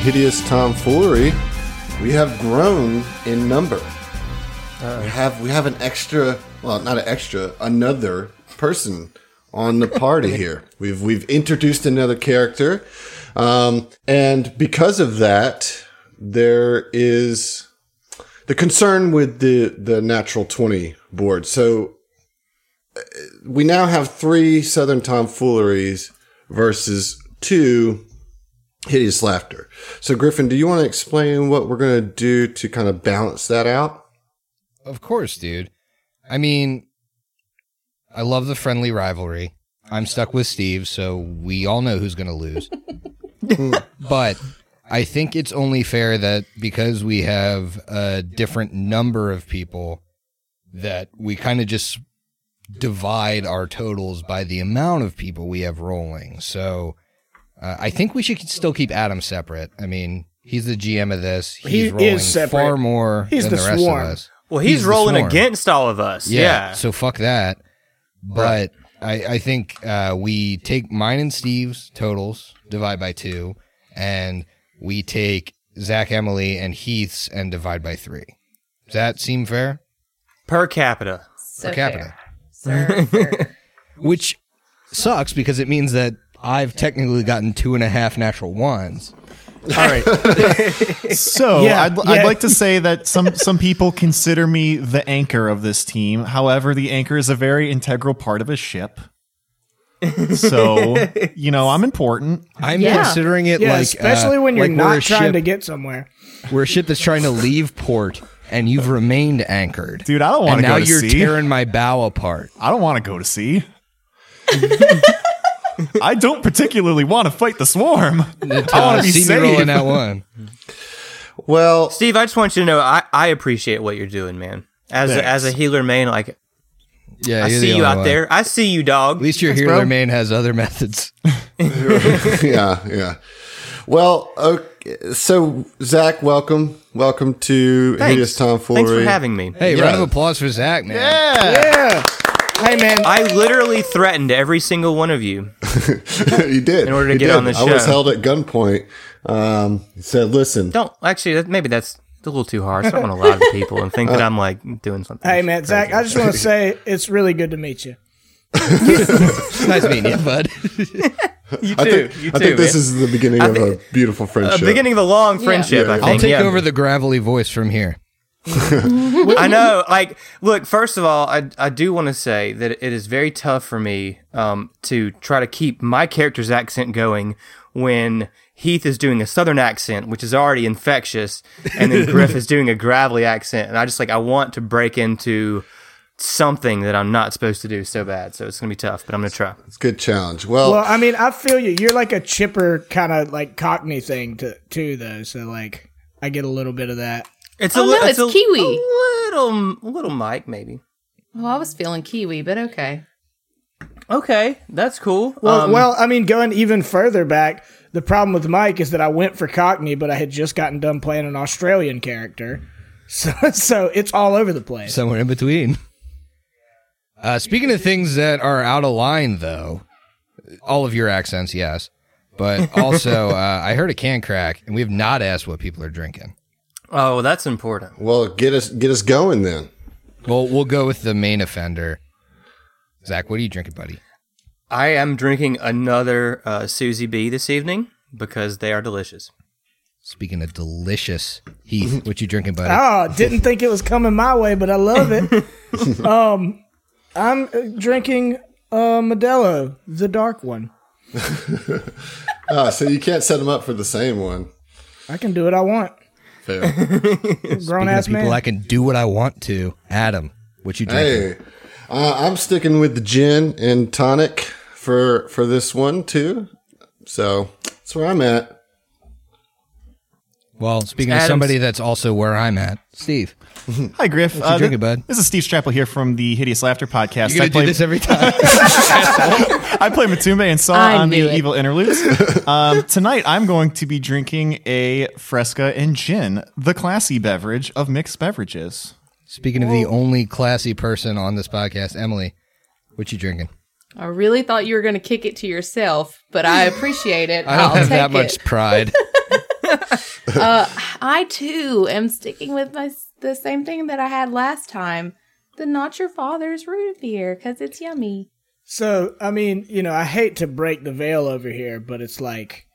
welcome back to Hideous Tomfoolery. We have grown in number. We have we have an extra, well, not an extra, another person on the party here. We've we've introduced another character, um, and because of that, there is the concern with the the natural twenty board. So uh, we now have three Southern Tomfooleries versus two hideous laughter. So, Griffin, do you want to explain what we're going to do to kind of balance that out? Of course, dude. I mean, I love the friendly rivalry. I'm stuck with Steve, so we all know who's going to lose. but I think it's only fair that because we have a different number of people, that we kind of just divide our totals by the amount of people we have rolling. So uh, I think we should still keep Adam separate. I mean, he's the GM of this. He's He is rolling separate. far more He's than the the, rest swarm. of us. Well, he's, the rolling against all of us. Yeah. Yeah. So fuck that. But I, I think uh, we take mine and Steve's totals, divide by two, and we take Zach, Emily, and Heath's and divide by three. Does that seem fair? per capita. So Per capita. fair. Sir, fair. Which sucks because it means that I've technically gotten two and a half natural ones. All right. so Yeah, I'd, yeah. I'd like to say that some some people consider me the anchor of this team. However, the anchor is a very integral part of a ship. So you know I'm important. I'm Yeah. considering it Yeah, like especially uh, when you're like not trying ship- to get somewhere. We're a ship that's trying to leave port, and you've remained anchored. Dude, I don't want to now go to you're sea. tearing my bow apart. I don't want to go to sea. I don't particularly want to fight the swarm. I want to Uh, be see me safe. rolling that one. Well, Steve, I just want you to know I, I appreciate what you're doing, man. As a, as a healer main, like Yeah, I see you out one. there. I see you, dog. At least your Thanks, healer bro. main has other methods. yeah, yeah. Well, okay, so Zach, welcome, welcome to Hideous Thanks. Tomfoolery. Thanks for having me. Hey, Yeah. round of applause for Zach, man. Yeah. Yeah. Hey man, I literally threatened every single one of you. you did In order to You get did. on the I was held at gunpoint. Um, said, "Listen, Don't actually. That, maybe that's a little too harsh. I don't want to lie to people and think that I'm like doing something. hey man, Zach. I just want to say it's really good to meet you. Nice meeting you, bud. you I too. think, you I too. think this is the beginning I of think- a beautiful a friendship." beginning of a long friendship. Yeah, I think. I'll take yeah. over the gravelly voice from here. I know. Like, look. First of all, I I do want to say that it is very tough for me um, to try to keep my character's accent going when Heath is doing a southern accent, which is already infectious, and then Griff is doing a gravelly accent, and I just like I want to break into something that I'm not supposed to do so bad. So it's gonna be tough, but I'm gonna try. It's a good challenge. Well, Well, I mean, I feel you. You're like a chipper kind of like Cockney thing to too, though. So like, I get a little bit of that. It's Oh, li- no, it's a, Kiwi. A little, little Mike, maybe. well, I was feeling kiwi, but okay. Okay, that's cool. Well, Um, well, I mean, going even further back, the problem with Mike is that I went for Cockney, but I had just gotten done playing an Australian character, so so it's all over the place. Somewhere in between. Uh, speaking of things that are out of line, though, all of your accents, yes. But also, uh, I heard a can crack, and we have not asked what people are drinking. Oh, that's important. well, get us get us going then. Well, we'll go with the main offender. Zach, what are you drinking, buddy? I am drinking another uh, Susie B this evening because they are delicious. Speaking of delicious, Heath, what you drinking, buddy? Oh, didn't think it was coming my way, but I love it. um, I'm uh, drinking uh, Modelo, the dark one. Ah, so you can't set them up for the same one. I can do what I want. Fair. Grown Speaking ass of people, man. I can do what I want to. Adam, what you drinking? hey, uh, I'm sticking with the gin and tonic for for this one too. So that's where I'm at. Well, speaking of somebody that's also where I'm at, Steve. Hi, Griff. you Uh, drinking, thi- bud? This is Steve Strapple here from the Hideous Laughter podcast. You gonna I play, do this every time? I play Matumbe and Saw I on the it. Evil Interludes. um, tonight, I'm going to be drinking a Fresca and gin, the classy beverage of mixed beverages. Speaking of the only classy person on this podcast, Emily, what you drinking? I really thought you were going to kick it to yourself, but I appreciate it. I don't will have take that it. much pride. Uh, I too am sticking with my the same thing that I had last time. The not your father's root beer because it's yummy. So, I mean, you know, I hate to break the veil over here, but it's like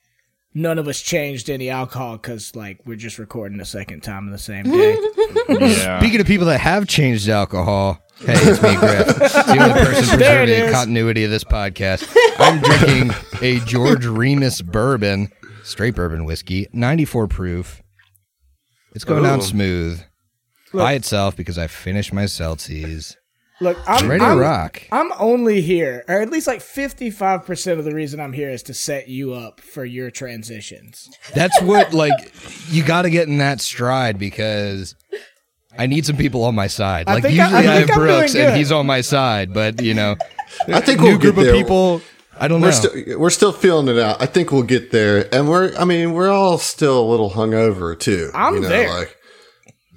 none of us changed any alcohol because, like, we're just recording the second time in the same day. Yeah. Speaking of people that have changed alcohol, hey, it's me, Griff. The only person There it preserving is. continuity of this podcast. I'm drinking a George Remus bourbon, straight bourbon whiskey, 94 proof. It's going down Ooh. smooth by itself because I finished my Celsius. Look, I'm I'm ready to I'm, rock. I'm only here, or at least like 55% of the reason I'm here is to set you up for your transitions. That's what, like, you got to get in that stride because I need some people on my side. I Like, think I- usually I I, think have Brooks and he's on my side, but, you know, I think new we'll group get of there. people. I don't know. We're still we're still feeling it out. I think we'll get there, and we're I mean we're all still a little hungover too. I'm you know, there. Like,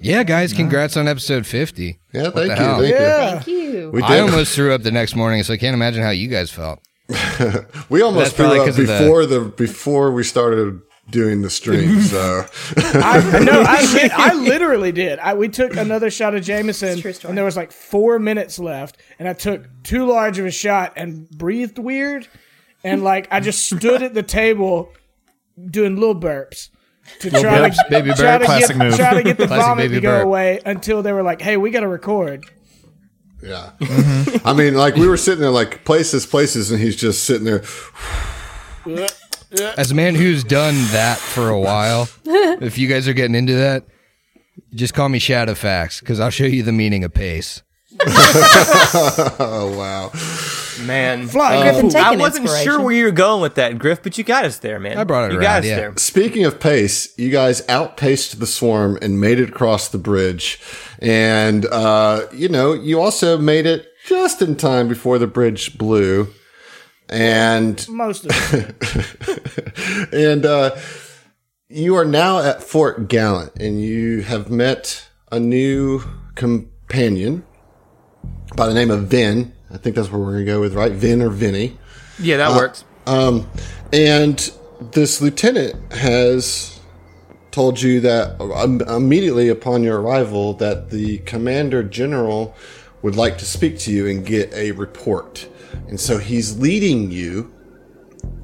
Yeah, guys, congrats on episode 50. yeah, What thank you, hell? thank Yeah. Thank you. We I did. almost threw up the next morning, so I can't imagine how you guys felt. we almost That's probably threw up 'cause of the- before the before we started doing the stream. So I no, I, li- I literally did. I, we took another shot of Jameson, true story. and there was like four minutes left, and I took too large of a shot and breathed weird, and like I just stood at the table doing little burps to try to baby try to Classic get move. try to get the Classic vomit to go burp. away until they were like, "Hey, we got to record." yeah, I mean, like we were sitting there, like places, places, and he's just sitting there. As a man who's done that for a while, if you guys are getting into that, just call me Shadowfax because I'll show you the meaning of pace. Oh wow! Man, Fly, Griffin, take I an wasn't sure where you were going with that, Griff, but you got us there, man. I brought it You around, got us yeah. there. Speaking of pace, you guys outpaced the swarm and made it across the bridge, and uh, you know you also made it just in time before the bridge blew, and Most of it. and uh, you are now at Fort Gallant, and you have met a new companion by the name of Vin. I think that's where we're gonna go with, right? Vin or Vinny. Yeah, that works. Um, and this lieutenant has told you that um, immediately upon your arrival that the commander general would like to speak to you and get a report. And so he's leading you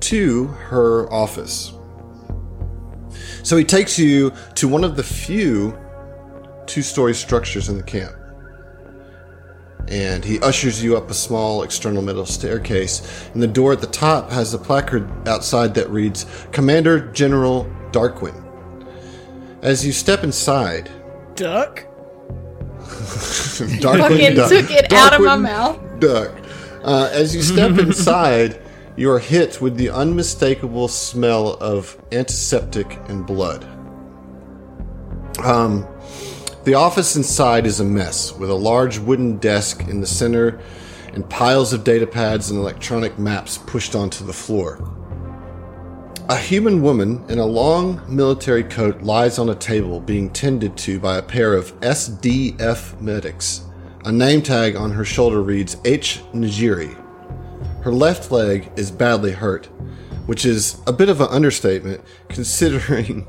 to her office. So he takes you to one of the few two story structures in the camp. And he ushers you up a small external metal staircase. And the door at the top has a placard outside that reads Commander General Darkwing. As you step inside, Duck. Darkwing Fucking Duck- took it out of my mouth. Duck. Uh, as you step inside, you are hit with the unmistakable smell of antiseptic and blood. Um, the office inside is a mess, with a large wooden desk in the center and piles of data pads and electronic maps pushed onto the floor. A human woman in a long military coat lies on a table being tended to by a pair of SDF medics. A name tag on her shoulder reads H. Najiri. Her left leg is badly hurt, which is a bit of an understatement considering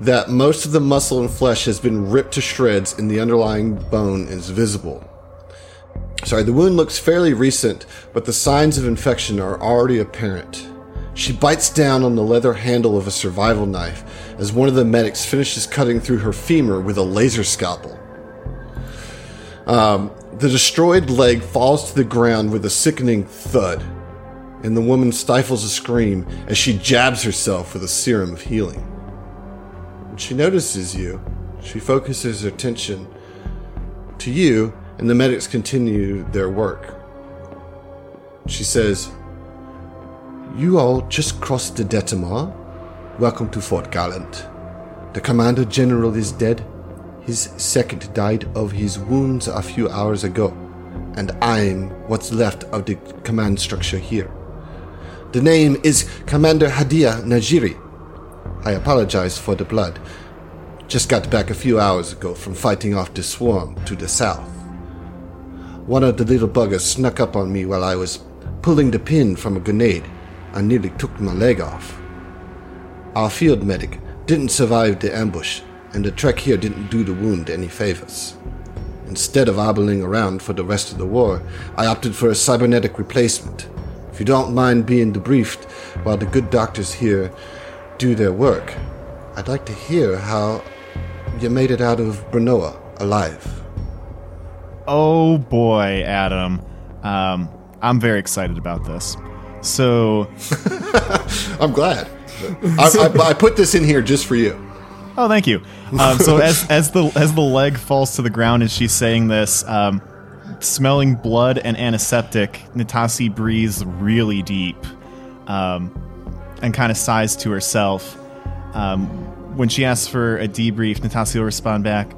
that most of the muscle and flesh has been ripped to shreds and the underlying bone is visible. Sorry, the wound looks fairly recent, but the signs of infection are already apparent. She bites down on the leather handle of a survival knife as one of the medics finishes cutting through her femur with a laser scalpel. Um, the destroyed leg falls to the ground with a sickening thud, and the woman stifles a scream as she jabs herself with a serum of healing. She notices you, she focuses her attention to you, and the medics continue their work. She says, You all just crossed the Detamar. Welcome to Fort Gallant. The Commander General is dead. His second died of his wounds a few hours ago, and I'm what's left of the command structure here. The name is Commander Hadia Najiri. I apologize for the blood. Just got back a few hours ago from fighting off the swarm to the south. One of the little buggers snuck up on me while I was pulling the pin from a grenade. I nearly took my leg off. Our field medic didn't survive the ambush, and the trek here didn't do the wound any favors. Instead of hobbling around for the rest of the war, I opted for a cybernetic replacement. If you don't mind being debriefed while the good doctors here do their work, I'd like to hear how you made it out of Brenoa alive. Oh boy, Adam. Um, I'm very excited about this. So, I'm glad. I, I, I put this in here just for you. oh, thank you. Um, so as as the as the leg falls to the ground as she's saying this, um, smelling blood and antiseptic, Natasi breathes really deep, um, and kind of sighs to herself. Um, when she asks for a debrief, Natasha will respond back.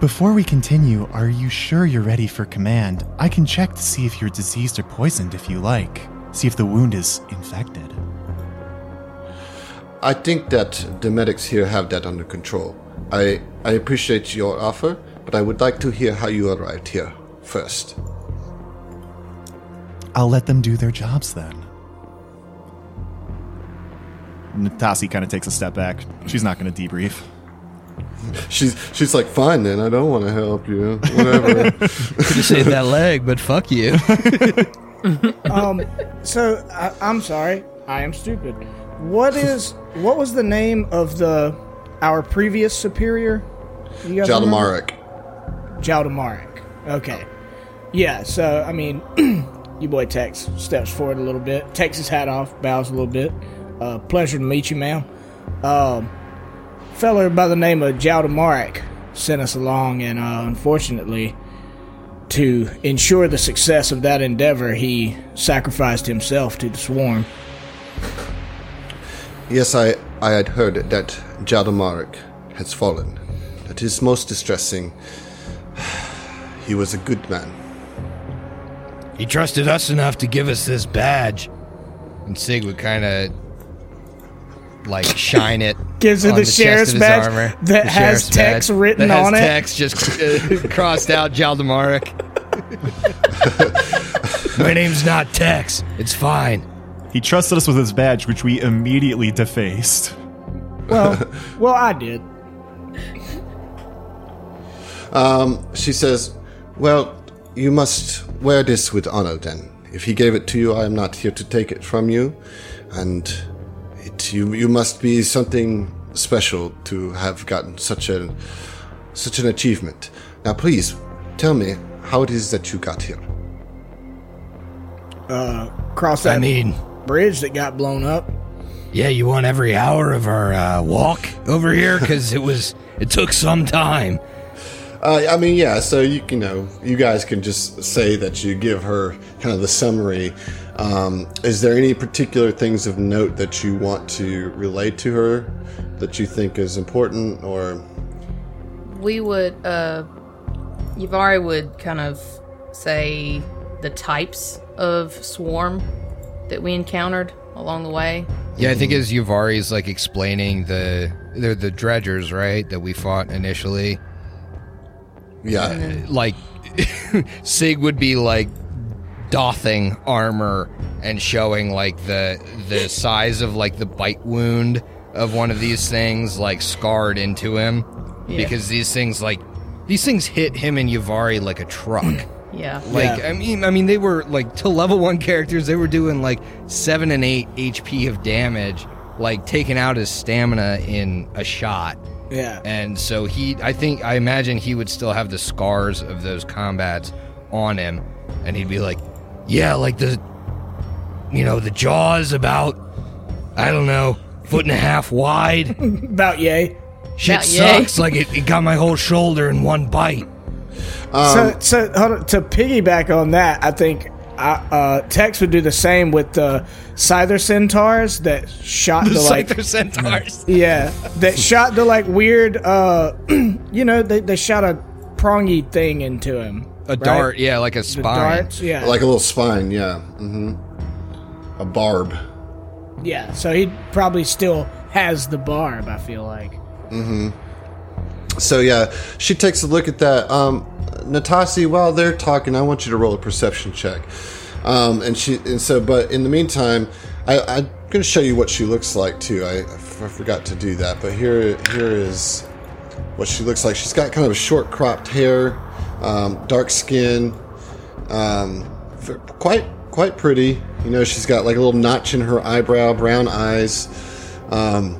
Before we continue, are you sure you're ready for command? I can check to see if you're diseased or poisoned if you like. See if the wound is infected. I think that the medics here have that under control. I, I appreciate your offer, but I would like to hear how you arrived here first. I'll let them do their jobs then. Natasi kind of takes a step back. She's not going to debrief. She's she's like, fine then, I don't want to help you. Whatever. Could have saved that leg, but fuck you. Um, so I, I'm sorry, I am stupid. What is what was the name of the our previous superior? You guys remember? Jaldamarek. Jaldamarek. Okay. Yeah, so, I mean, you boy Tex steps forward a little bit, takes his hat off, bows a little bit. Uh, pleasure to meet you, ma'am. Um, feller by the name of Jaldamarek sent us along, and uh, unfortunately, to ensure the success of that endeavor, he sacrificed himself to the swarm. Yes, I, I had heard that Jaldamarek has fallen. That is most distressing. He was a good man. he trusted us enough to give us this badge. And Sig would kind of like shine it. Gives her on the chest sheriff's of his badge armor. that The has text badge written that has on it. Text just uh, crossed out Jaldamarek. My name's not Tex. It's fine. He trusted us with his badge, which we immediately defaced. Well, well, I did. Um, She says, Well, you must wear this with honor then. If he gave it to you, I am not here to take it from you. And it, you, you must be something special to have gotten such a such an achievement. Now, please tell me how it is that you got here. Uh, Cross that I mean, bridge that got blown up. yeah, you want every hour of our uh, walk over here because it was it took some time. Uh, I mean, yeah. So you, you know, you guys can just say that you give her kind of the summary. Um, is there any particular things of note that you want to relate to her that you think is important, or we would uh Yavari would kind of say the types of swarm that we encountered along the way. Yeah, I think as Yavari's like explaining the they're the dredgers, right? That we fought initially. yeah, Like Sig would be like doffing armor and showing like the the size of like the bite wound of one of these things like scarred into him Yeah. because these things like these things hit him and Yavari like a truck. Yeah. Like Yeah. I mean, I mean they were like to level one characters. They were doing like seven and eight HP of damage, like taking out his stamina in a shot. Yeah. And so he, I think, I imagine he would still have the scars of those combats on him, and he'd be like, "Yeah, like the, you know, the jaws about, I don't know, foot and a half wide. About yay. Shit About yay. sucks. Like it, it got my whole shoulder in one bite." so, so hold on, to piggyback on that, I think uh, uh, Tex would do the same with the Scyther centaurs that shot the like Scyther centaurs. yeah that shot the like weird uh you know they, they shot a prongy thing into him A right? dart, yeah, like a spine. darts yeah like a little spine. Yeah, hmm a barb. yeah so he probably still has the barb I feel like Mm-hmm. So yeah, she takes a look at that. Um, Natasi, while they're talking, I want you to roll a perception check. Um, and she and so, but in the meantime, I, I'm going to show you what she looks like too. I forgot to do that, but here here is what she looks like. She's got kind of a short cropped hair, um, dark skin, um, quite quite pretty. You know, she's got like a little notch in her eyebrow, brown eyes. Um,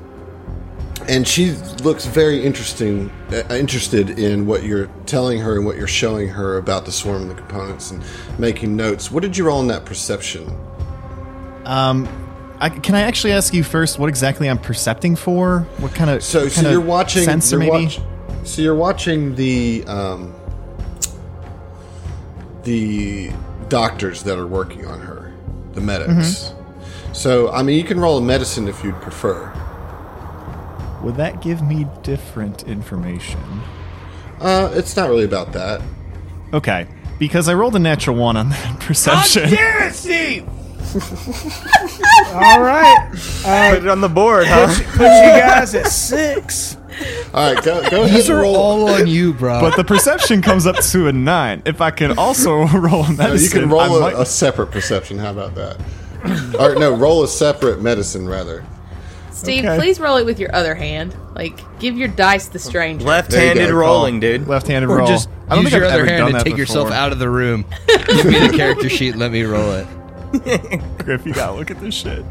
and she looks very interesting, uh, interested in what you're telling her and what you're showing her about the swarm and the components, and making notes. What did you roll in that perception? Um, I, can I actually ask you first what exactly I'm percepting for? What kind of So, so you're watching. sensor you're maybe? watch- so you're watching the um, the doctors that are working on her, the medics. Mm-hmm. So, I mean, you can roll a medicine if you'd prefer. Would that give me different information? Uh, it's not really about that. Okay, because I rolled a natural one on that perception. All right, Put it on the board, huh? put you guys at six. All right, go, go ahead These and are roll. all on you, bro. But the perception comes up to a nine. If I can also roll a No, you can roll I a, might- a separate perception. How about that? All right, no, roll a separate medicine rather. Steve, Okay. please roll it with your other hand. Like, give your dice the stranger. Left-handed go, rolling, dude. left-handed or roll. just I don't use think your I've other hand to that take yourself out of the room. Give me the character sheet. Let me roll it. Griff, you gotta look at this shit.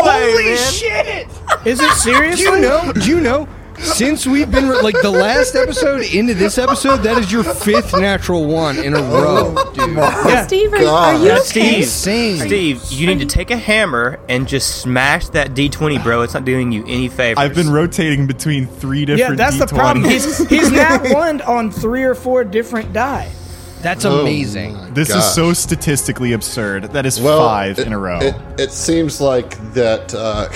Holy shit! Is it serious? Do you know? Do you know? Since we've been re- like the last episode into this episode, that is your fifth natural one in a row, oh dude. Yeah. Steve, are, are you okay? Steve. Insane. Steve, you need to take a hammer and just smash that D20, bro. It's not doing you any favors. I've been rotating between three different. Yeah, that's the D20s. problem. He's he's now won on three or four different die. That's Oh amazing. my This gosh. is so statistically absurd. That is Well, five it- in a row. It, it seems like that uh,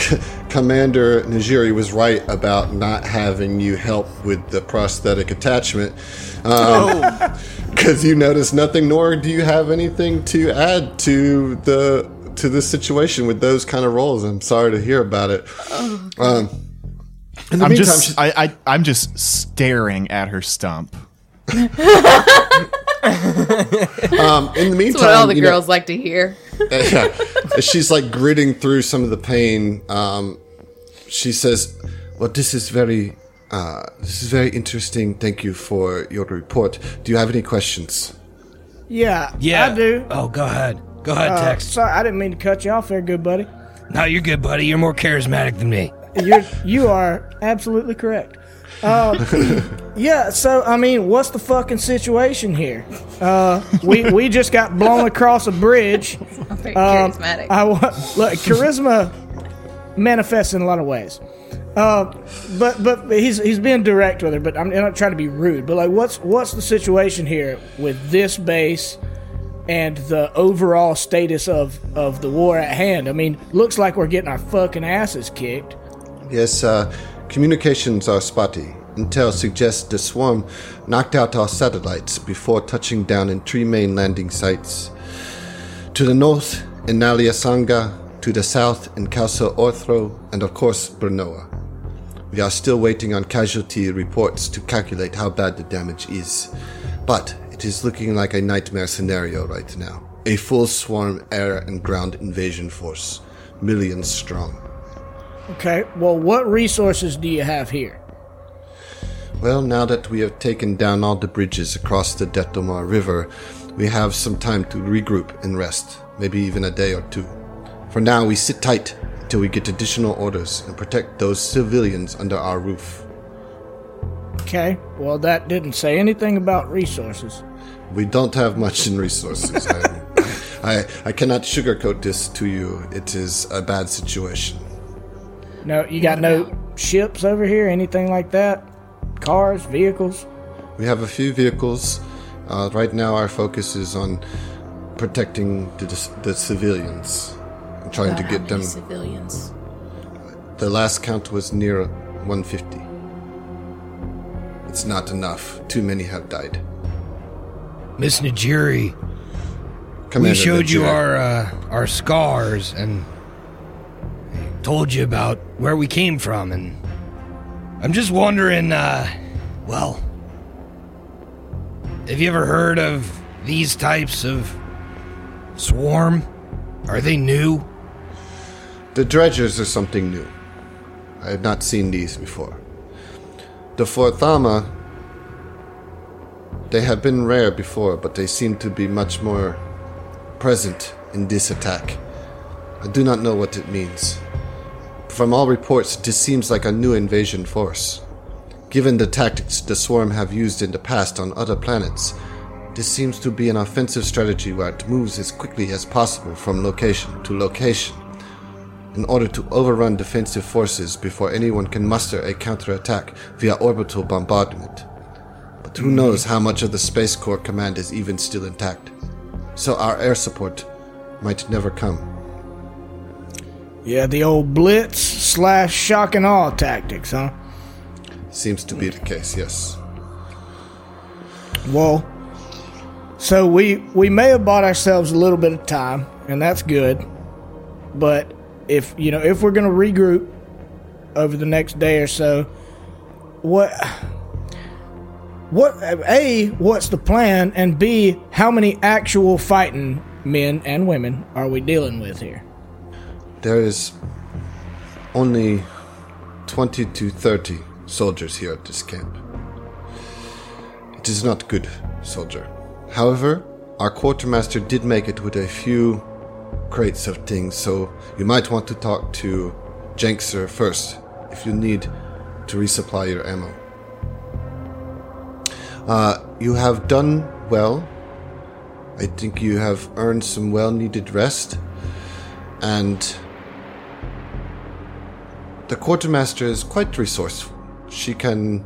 Commander Najiri was right about not having you help with the prosthetic attachment. Because you notice nothing, nor do you have anything to add to the to the situation with those kind of roles. I'm sorry to hear about it. Um, I'm meantime, just, she's- I, I, I'm just staring at her stump. um, in the meantime, That's what all the you know- girls like to hear. yeah. She's like gritting through some of the pain, um, she says, "Well, this is very, uh, this is very interesting. Thank you for your report. Do you have any questions?" Yeah, yeah, I do. Oh, go ahead. Go ahead, Uh, sorry, I didn't mean to cut you off there, good buddy. No, you're good, buddy. You're more charismatic than me. You're you are absolutely correct. Uh, yeah, so I mean, what's the fucking situation here? Uh, we we just got blown across a bridge. Very Um, charismatic. I wa- look charisma manifests in a lot of ways. Uh, but but he's he's being direct with her. But I'm not trying to be rude. But like, what's what's the situation here with this base and the overall status of of the war at hand? I mean, looks like we're getting our fucking asses kicked. Yes, uh, communications are spotty. Intel suggests the swarm knocked out our satellites before touching down in three main landing sites. To the north, in Naliasanga, to the south, in Kausa Orthro, and of course, Brenoa. We are still waiting on casualty reports to calculate how bad the damage is. But it is looking like a nightmare scenario right now. A full swarm air and ground invasion force, millions strong. Okay, well, what resources do you have here? Well, now that we have taken down all the bridges across the Detomar River, we have some time to regroup and rest, maybe even a day or two. For now, we sit tight until we get additional orders and protect those civilians under our roof. Okay, well, that didn't say anything about resources. We don't have much in resources. I, I, I cannot sugarcoat this to you. It is a bad situation. No, you got no ships over here, anything like that? Cars, vehicles? We have a few vehicles. Uh, right now, our focus is on protecting the, the civilians and trying to How get many them. civilians. The last count was near 150. It's not enough. Too many have died. Miss Najiri, Commander we showed you our uh, our scars and told you about where we came from, and I'm just wondering. Uh, well, have you ever heard of these types of swarm? Are they new? The dredgers are something new. I had not seen these before. The Forthama, they have been rare before, but they seem to be much more present in this attack. I do not know what it means. From all reports, this seems like a new invasion force. Given the tactics the Swarm have used in the past on other planets, this seems to be an offensive strategy where it moves as quickly as possible from location to location in order to overrun defensive forces before anyone can muster a counterattack via orbital bombardment. But who knows how much of the Space Corps command is even still intact. So our air support might never come. Yeah, the old blitz slash shock and awe tactics, huh? Seems to be the case, yes. Well, so we we may have bought ourselves a little bit of time, and that's good. But if you know if we're gonna regroup over the next day or so, what what a what's the plan, and b how many actual fighting men and women are we dealing with here? There is only 20 to 30 soldiers here at this camp. It is not good, soldier. However, our quartermaster did make it with a few crates of things, so you might want to talk to Jankser first if you need to resupply your ammo. Uh, you have done well. I think you have earned some well needed rest. And the quartermaster is quite resourceful. She can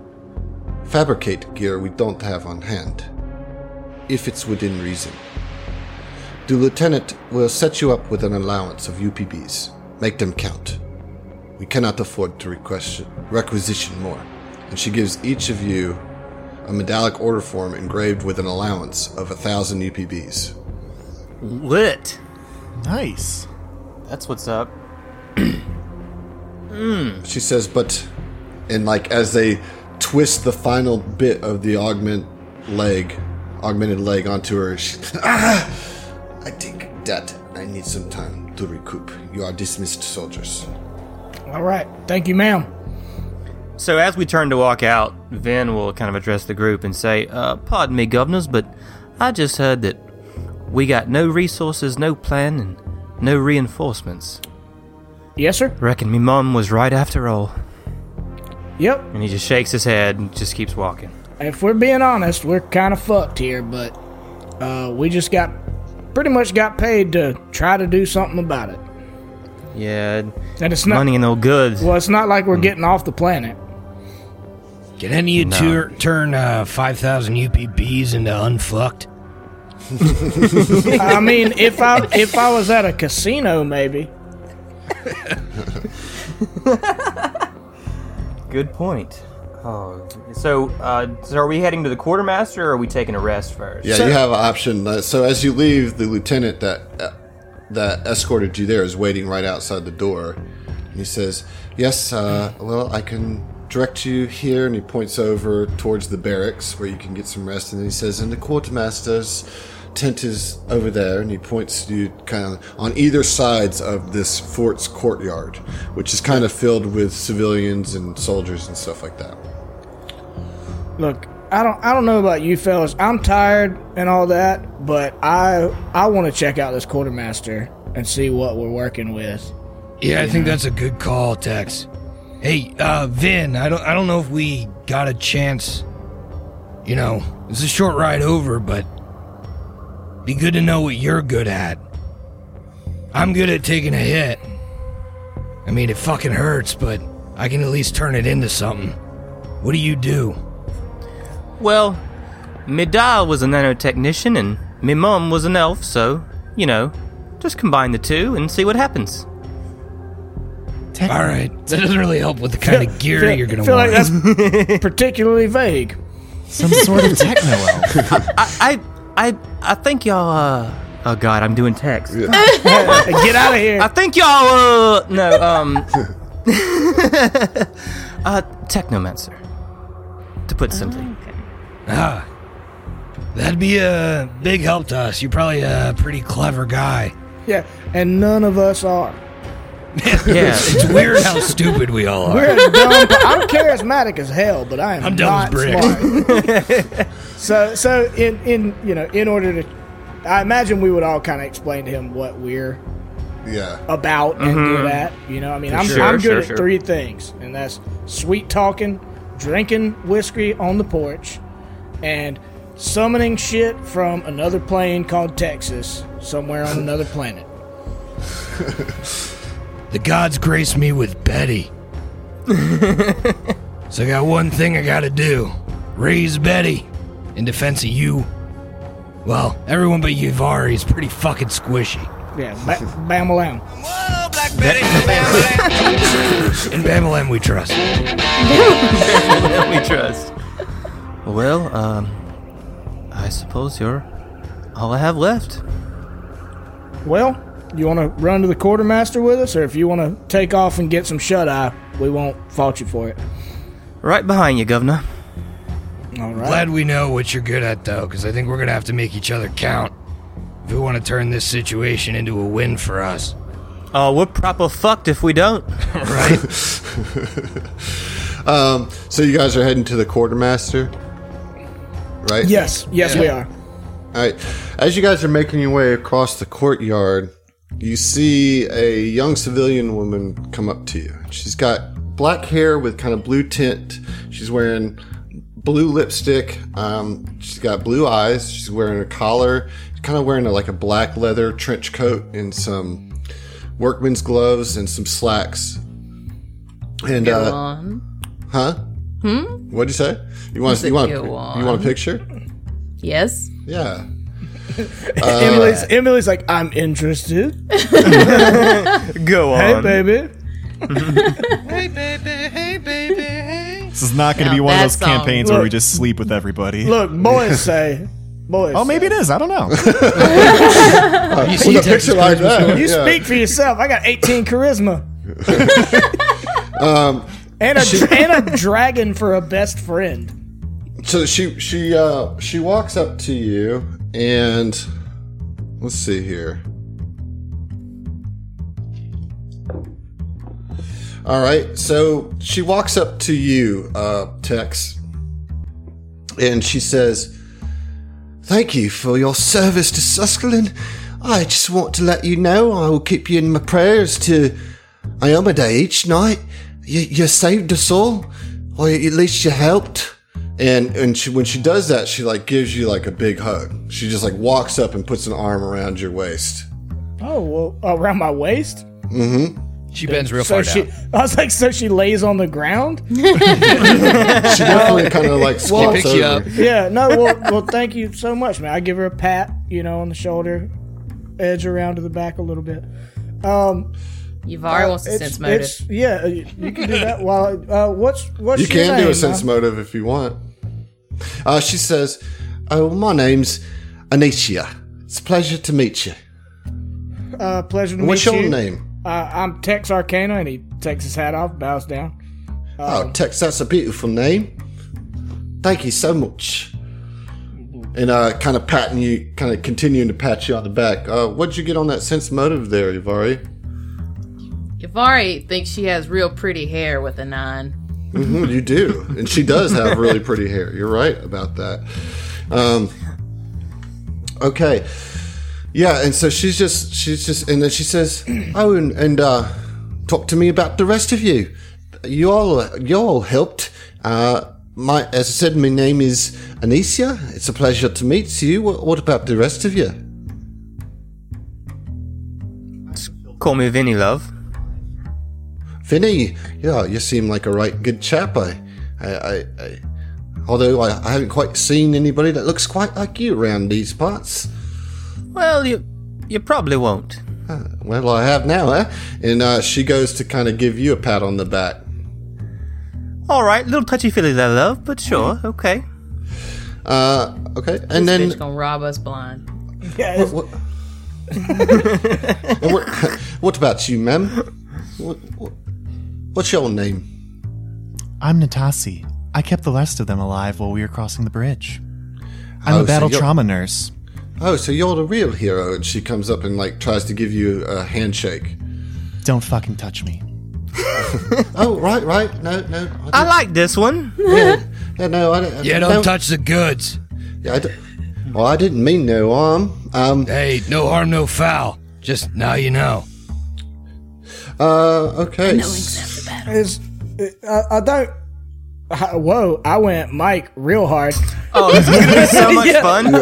fabricate gear we don't have on hand, if it's within reason. The lieutenant will set you up with an allowance of UPBs. Make them count. We cannot afford to request, requisition more. And she gives each of you a medallic order form engraved with an allowance of a thousand UPBs. Lit. Nice. That's what's up. She says, but, and like as they twist the final bit of the augment leg, augmented leg onto her, she, ah, I think that I need some time to recoup. You are dismissed, soldiers. All right, thank you, ma'am. So as we turn to walk out, Vin will kind of address the group and say, uh, "Pardon me, governors, but I just heard that we got no resources, no plan, and no reinforcements. Yes, sir. Reckon me mum was right after all." Yep. And he just shakes his head and just keeps walking. If we're being honest, we're kind of fucked here, but uh, we just got pretty much got paid to try to do something about it. Yeah, And it's not money and no goods. well, it's not like we're getting off the planet. Can any of you tur- turn uh, 5,000 UPBs into unfucked? I mean, if I if I was at a casino, maybe. Good point. Oh, so uh, so are we heading to the quartermaster, or are we taking a rest first? Yeah, you have an option. Uh, so as you leave, the lieutenant that uh, that escorted you there is waiting right outside the door. He says, "Yes, uh, well, I can direct you here." And he points over towards the barracks where you can get some rest. And then he says, "And the quartermaster's tent is over there." And he points to you kind of on either sides of this fort's courtyard, which is kind of filled with civilians and soldiers and stuff like that. Look, I don't I don't know about you fellas. I'm tired and all that, but I I want to check out this quartermaster and see what we're working with. Yeah, I think that's a good call, Tex. Hey, uh, Vin, I don't, I don't know if we got a chance. You know, it's a short ride over, but be good to know what you're good at. I'm good at taking a hit. I mean, it fucking hurts, but I can at least turn it into something. What do you do? Well, me dad was a nanotechnician and me mom was an elf, so, you know, just combine the two and see what happens. All right, that doesn't really help with the kind of gear Feel- you're gonna feel want. like that's particularly vague. Some sort of techno elf. I, I, I, I think y'all, uh, oh god, I'm doing text. Get out of here. I think y'all, uh, no, um, uh, technomancer, to put simply. Ah, That'd be a big help to us. You're probably a pretty clever guy. Yeah, and none of us are. Yeah. It's weird how stupid we all are. We're dumb. I'm charismatic as hell, but I am I'm dumb as not bricks. smart. so, so in in you know, in order to, I imagine we would all kind of explain to him what we're Yeah. about and good mm-hmm. at. You know, I mean, I'm sure, I'm good sure, at sure. three things, and that's sweet talking, drinking whiskey on the porch, and summoning shit from another plane called Texas, somewhere on another planet. The gods grace me with Betty. so I got one thing I gotta do raise Betty in defense of you. Well, everyone but Yavari is pretty fucking squishy. Yeah, ba- bam alam. In Bamalam we trust. In Bamalam we trust. Well, um, I suppose you're all I have left. Well, you want to run to the quartermaster with us, or if you want to take off and get some shut eye, we won't fault you for it. Right behind you, Governor. All right. Glad we know what you're good at, though, because I think we're gonna have to make each other count if we want to turn this situation into a win for us. Oh, we're proper fucked if we don't. Right? Um, so you guys are heading to the quartermaster, right? Yes, yes, we are. All right. As you guys are making your way across the courtyard, you see a young civilian woman come up to you. She's got black hair with kind of blue tint. She's wearing blue lipstick. Um, she's got blue eyes. She's wearing a collar. She's kind of wearing a, like a black leather trench coat and some workman's gloves and some slacks. And Go uh, on. huh? Hmm. What'd you say? You want you want you want a picture? Yes. Yeah. Emily's, Emily's like, I'm interested. Go on. Hey, on. baby. Hey, baby. Hey, baby. Hey. This is not going to Now be one of that those song- campaigns where we Look. just sleep with everybody. Look, boys say, boys. oh, maybe it is. I don't know. you see With a Texas picture like that. You yeah. speak for yourself. I got 18 charisma. Um, and a and a dragon for a best friend. So she she uh she walks up to you and let's see here. All right, so she walks up to you, uh, Tex, and she says, "Thank you for your service to Suskillon. I just want to let you know I will keep you in my prayers to Iomedae each night. You, you saved us all, or at least you helped." And and she, when she does that, she like gives you like a big hug. She just like walks up and puts an arm around your waist. Oh, well, around my waist? Mm-hmm. She bends real So far she, down. I was like, so she lays on the ground? She definitely kind of like squats picks you up. Yeah, no, well, well, thank you so much, man. I give her a pat, you know, on the shoulder, edge around to the back a little bit. Um, Yavari wants to sense motive. yeah, uh, you you can do that. While uh, what's what's You your can do a sense huh? motive if you want. Uh, she says, "Oh, my name's Anicia. It's a pleasure to meet you. Uh, pleasure to What's meet your name? Uh, I'm Tex Arcana, and he takes his hat off, bows down. Oh, Tex, that's a beautiful name. Thank you so much." And uh, kind of patting you, kind of continuing to pat you on the back. Uh, what'd you get on that sense motive there, Ivari? Yavari thinks she has real pretty hair with a nine. Mhm, you do, and she does have really pretty hair. You're right about that. Um, okay, yeah, and so she's just she's just, and then she says, "Oh, and, and uh, talk to me about the rest of you. You all you all helped. Uh, my as I said, my name is Anicia. It's a pleasure to meet you. What, what about the rest of you? Call me Vinny, love. Vinny, yeah, you seem like a right good chap. I, I, I, I although I, I haven't quite seen anybody that looks quite like you around these parts. Well, you you probably won't. Well, I have now, eh? And uh, she goes to kind of give you a pat on the back. All right, little touchy feely there, love, but sure, okay. Uh, okay, and This then bitch gonna rob us blind. Yeah, it's- what, what, what about you, ma'am? What, what, what's your name? I'm Natasi. I kept the rest of them alive while we were crossing the bridge. I'm Oh, a battle you're- trauma nurse. Oh, so you're the real hero? And she comes up and like tries to give you a handshake. Don't fucking touch me. Oh, right, right. No, no. I didn't- like this one. yeah, yeah, no, I don't. Yeah, don't touch the goods. Yeah, I don't, well, I didn't mean no harm. Um, Hey, no harm, no foul. Just now you know. uh, okay. Is I, I don't. I- whoa! I went Mike real hard. Oh, this is gonna be so much fun.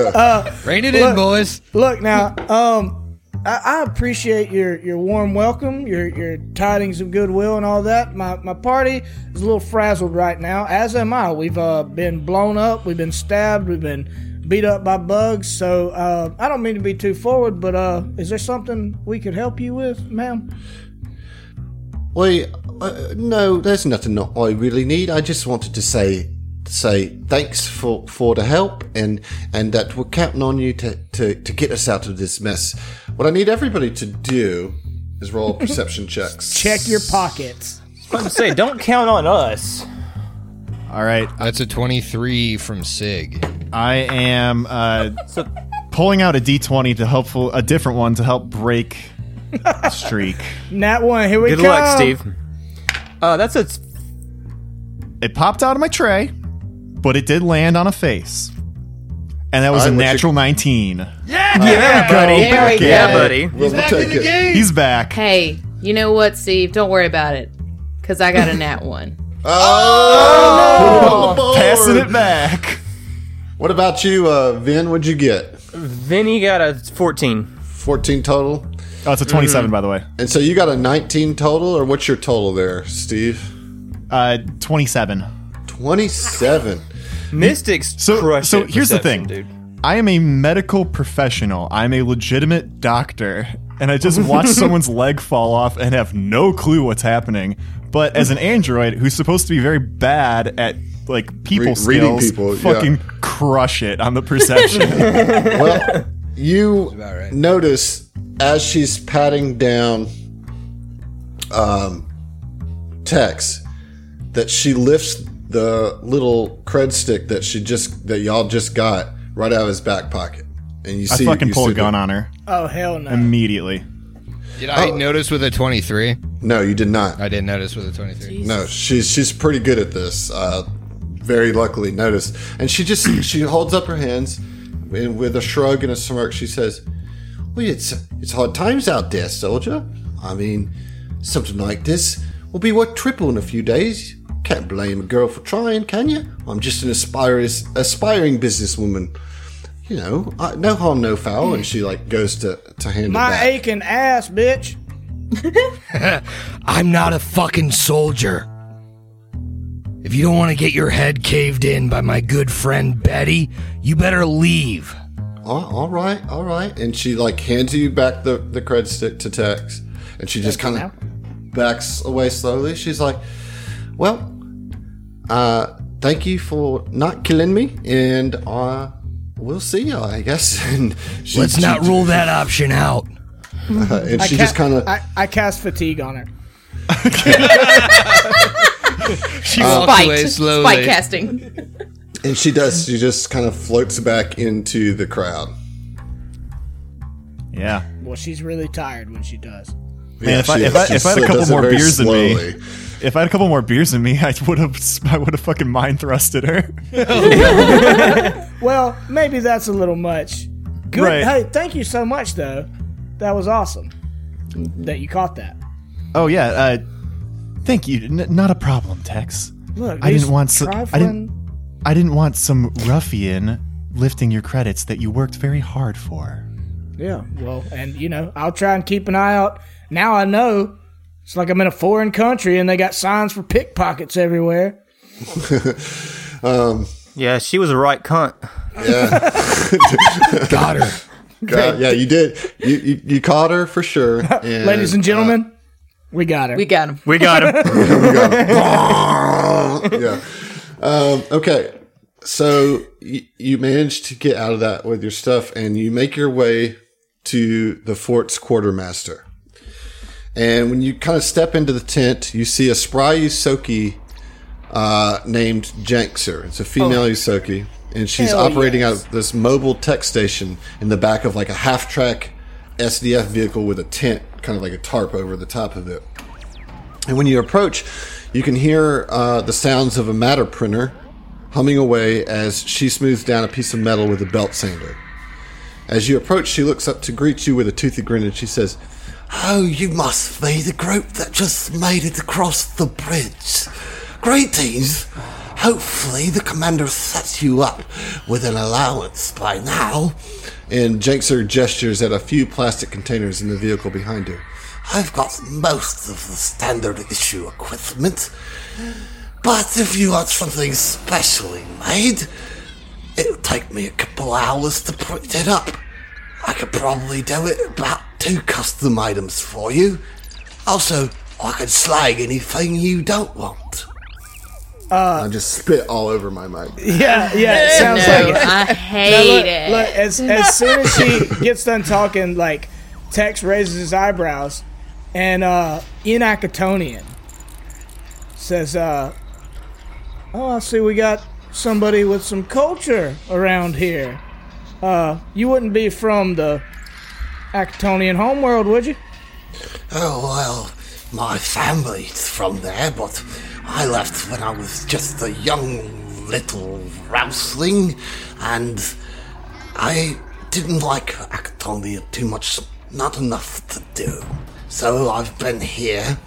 Rein it in, boys. Look now, um, I, I appreciate your, your warm welcome, your your tidings of goodwill, and all that. My my party is a little frazzled right now, as am I. We've uh, been blown up, we've been stabbed, we've been beat up by bugs. So uh, I don't mean to be too forward, but uh, is there something we could help you with, ma'am? Well, uh, no, there's nothing that I really need. I just wanted to say say thanks for, for the help and and that we're counting on you to, to, to get us out of this mess. What I need everybody to do is roll perception checks. Check your pockets. I was about to say, don't count on us. All right, That's a 23 from Sig. I am uh, So, pulling out a d20 to helpful a different one to help break the streak. Nat one, here we go. good come. luck, Steve. Uh, that's a It popped out of my tray, but it did land on a face, and that was All a right, what's your- natural 19. yeah, buddy. There we go. yeah, go. buddy. We'll, we'll take it. He's back. Hey, you know what, Steve? Don't worry about it. Because I got a nat one. Oh, no! Passing it back. What about you, uh, Vin? What'd you get? Vinny got a 14. 14 total. Oh, it's a 27, by the way. And so you got a 19 total, or what's your total there, Steve? Uh, 27. 27. Mystics So- crush so here's the thing. dude. I am a medical professional. I'm a legitimate doctor, and I just watched someone's leg fall off and have no clue what's happening. But as an android who's supposed to be very bad at like people Re- reading skills, people, yeah. fucking crush it on the perception. Well, you right. notice as she's patting down um, Tex that she lifts the little cred stick that she just that y'all just got right out of his back pocket, and you I see fucking you pull a gun the- on her Oh hell no! immediately. Did I Oh. notice with a 23? No, you did not. I didn't notice with a 23. No, she's she's pretty good at this. Uh, very luckily noticed, and she just she holds up her hands, and with a shrug and a smirk, she says, "Well, it's it's hard times out there, soldier. I mean, something like this will be worth triple in a few days. Can't blame a girl for trying, can you? I'm just an aspiring aspiring businesswoman." You know, I, no harm, no foul. And she like goes to to hand it My back. aching ass, bitch. I'm not a fucking soldier. If you don't want to get your head caved in by my good friend Betty, you better leave. all, all right, all right. And she like hands you back the the cred stick to Tex, and she just kind of backs away slowly. She's like, "Well, uh, thank you for not killing me, and uh, we'll see you, I guess." And she, Let's she- not rule that option out. uh, and I she ca- just kind of I, I cast fatigue on her. She walks away slowly. Spite casting. and she does. She just kind of floats back into the crowd. Yeah. Well, she's really tired when she does. Man, if I, if. I, if I had a couple more very beers than me, if I had a couple more beers than me, I would have I would have fucking mind thrusted her. Well, maybe that's a little much. Good. Right. Hey, thank you so much, though. That was awesome that you caught that. Oh yeah, uh, thank you. N- not a problem, Tex. Look, I didn't want so- I didn't- I didn't want some ruffian lifting your credits that you worked very hard for. Yeah, well, and you know, I'll try and keep an eye out. Now I know it's like I'm in a foreign country and they got signs for pickpockets everywhere. Um, yeah, she was a right cunt. Yeah, got her. God, yeah, you did. You, you you caught her for sure. And, Ladies and gentlemen, uh, we got her. We got him. We got him. yeah. Um, okay. So y- you managed to get out of that with your stuff, and you make your way to the fort's quartermaster. And when you kind of step into the tent, you see a spry Yusoki uh, named Jankser. It's a female Yusoki, and she's Hell operating yes. out of this mobile tech station in the back of like a half track SDF vehicle with a tent, kind of like a tarp over the top of it. And when you approach, you can hear uh, the sounds of a matter printer humming away as she smooths down a piece of metal with a belt sander. As you approach, she looks up to greet you with a toothy grin and she says, Oh, you must be the group that just made it across the bridge. Greetings. Hopefully, the commander sets you up with an allowance by now. and Jankser gestures at a few plastic containers in the vehicle behind her. I've got most of the standard issue equipment. But if you want something specially made, it'll take me a couple hours to print it up. I could probably do it about two custom items for you. Also, I could slag anything you don't want. I just spit all over my mic. Yeah, yeah. It sounds no, like it. I Now, hate look, it. look, as as soon as she gets done talking, like Tex raises his eyebrows, and uh, Inakatonian says, uh, "Oh, I see we got somebody with some culture around here. Uh, you wouldn't be from the Akitonian homeworld, would you?" Oh, well, my family's from there, but I left when I was just a young little rouseling, and I didn't like Acatonia too much, not enough to do. So I've been here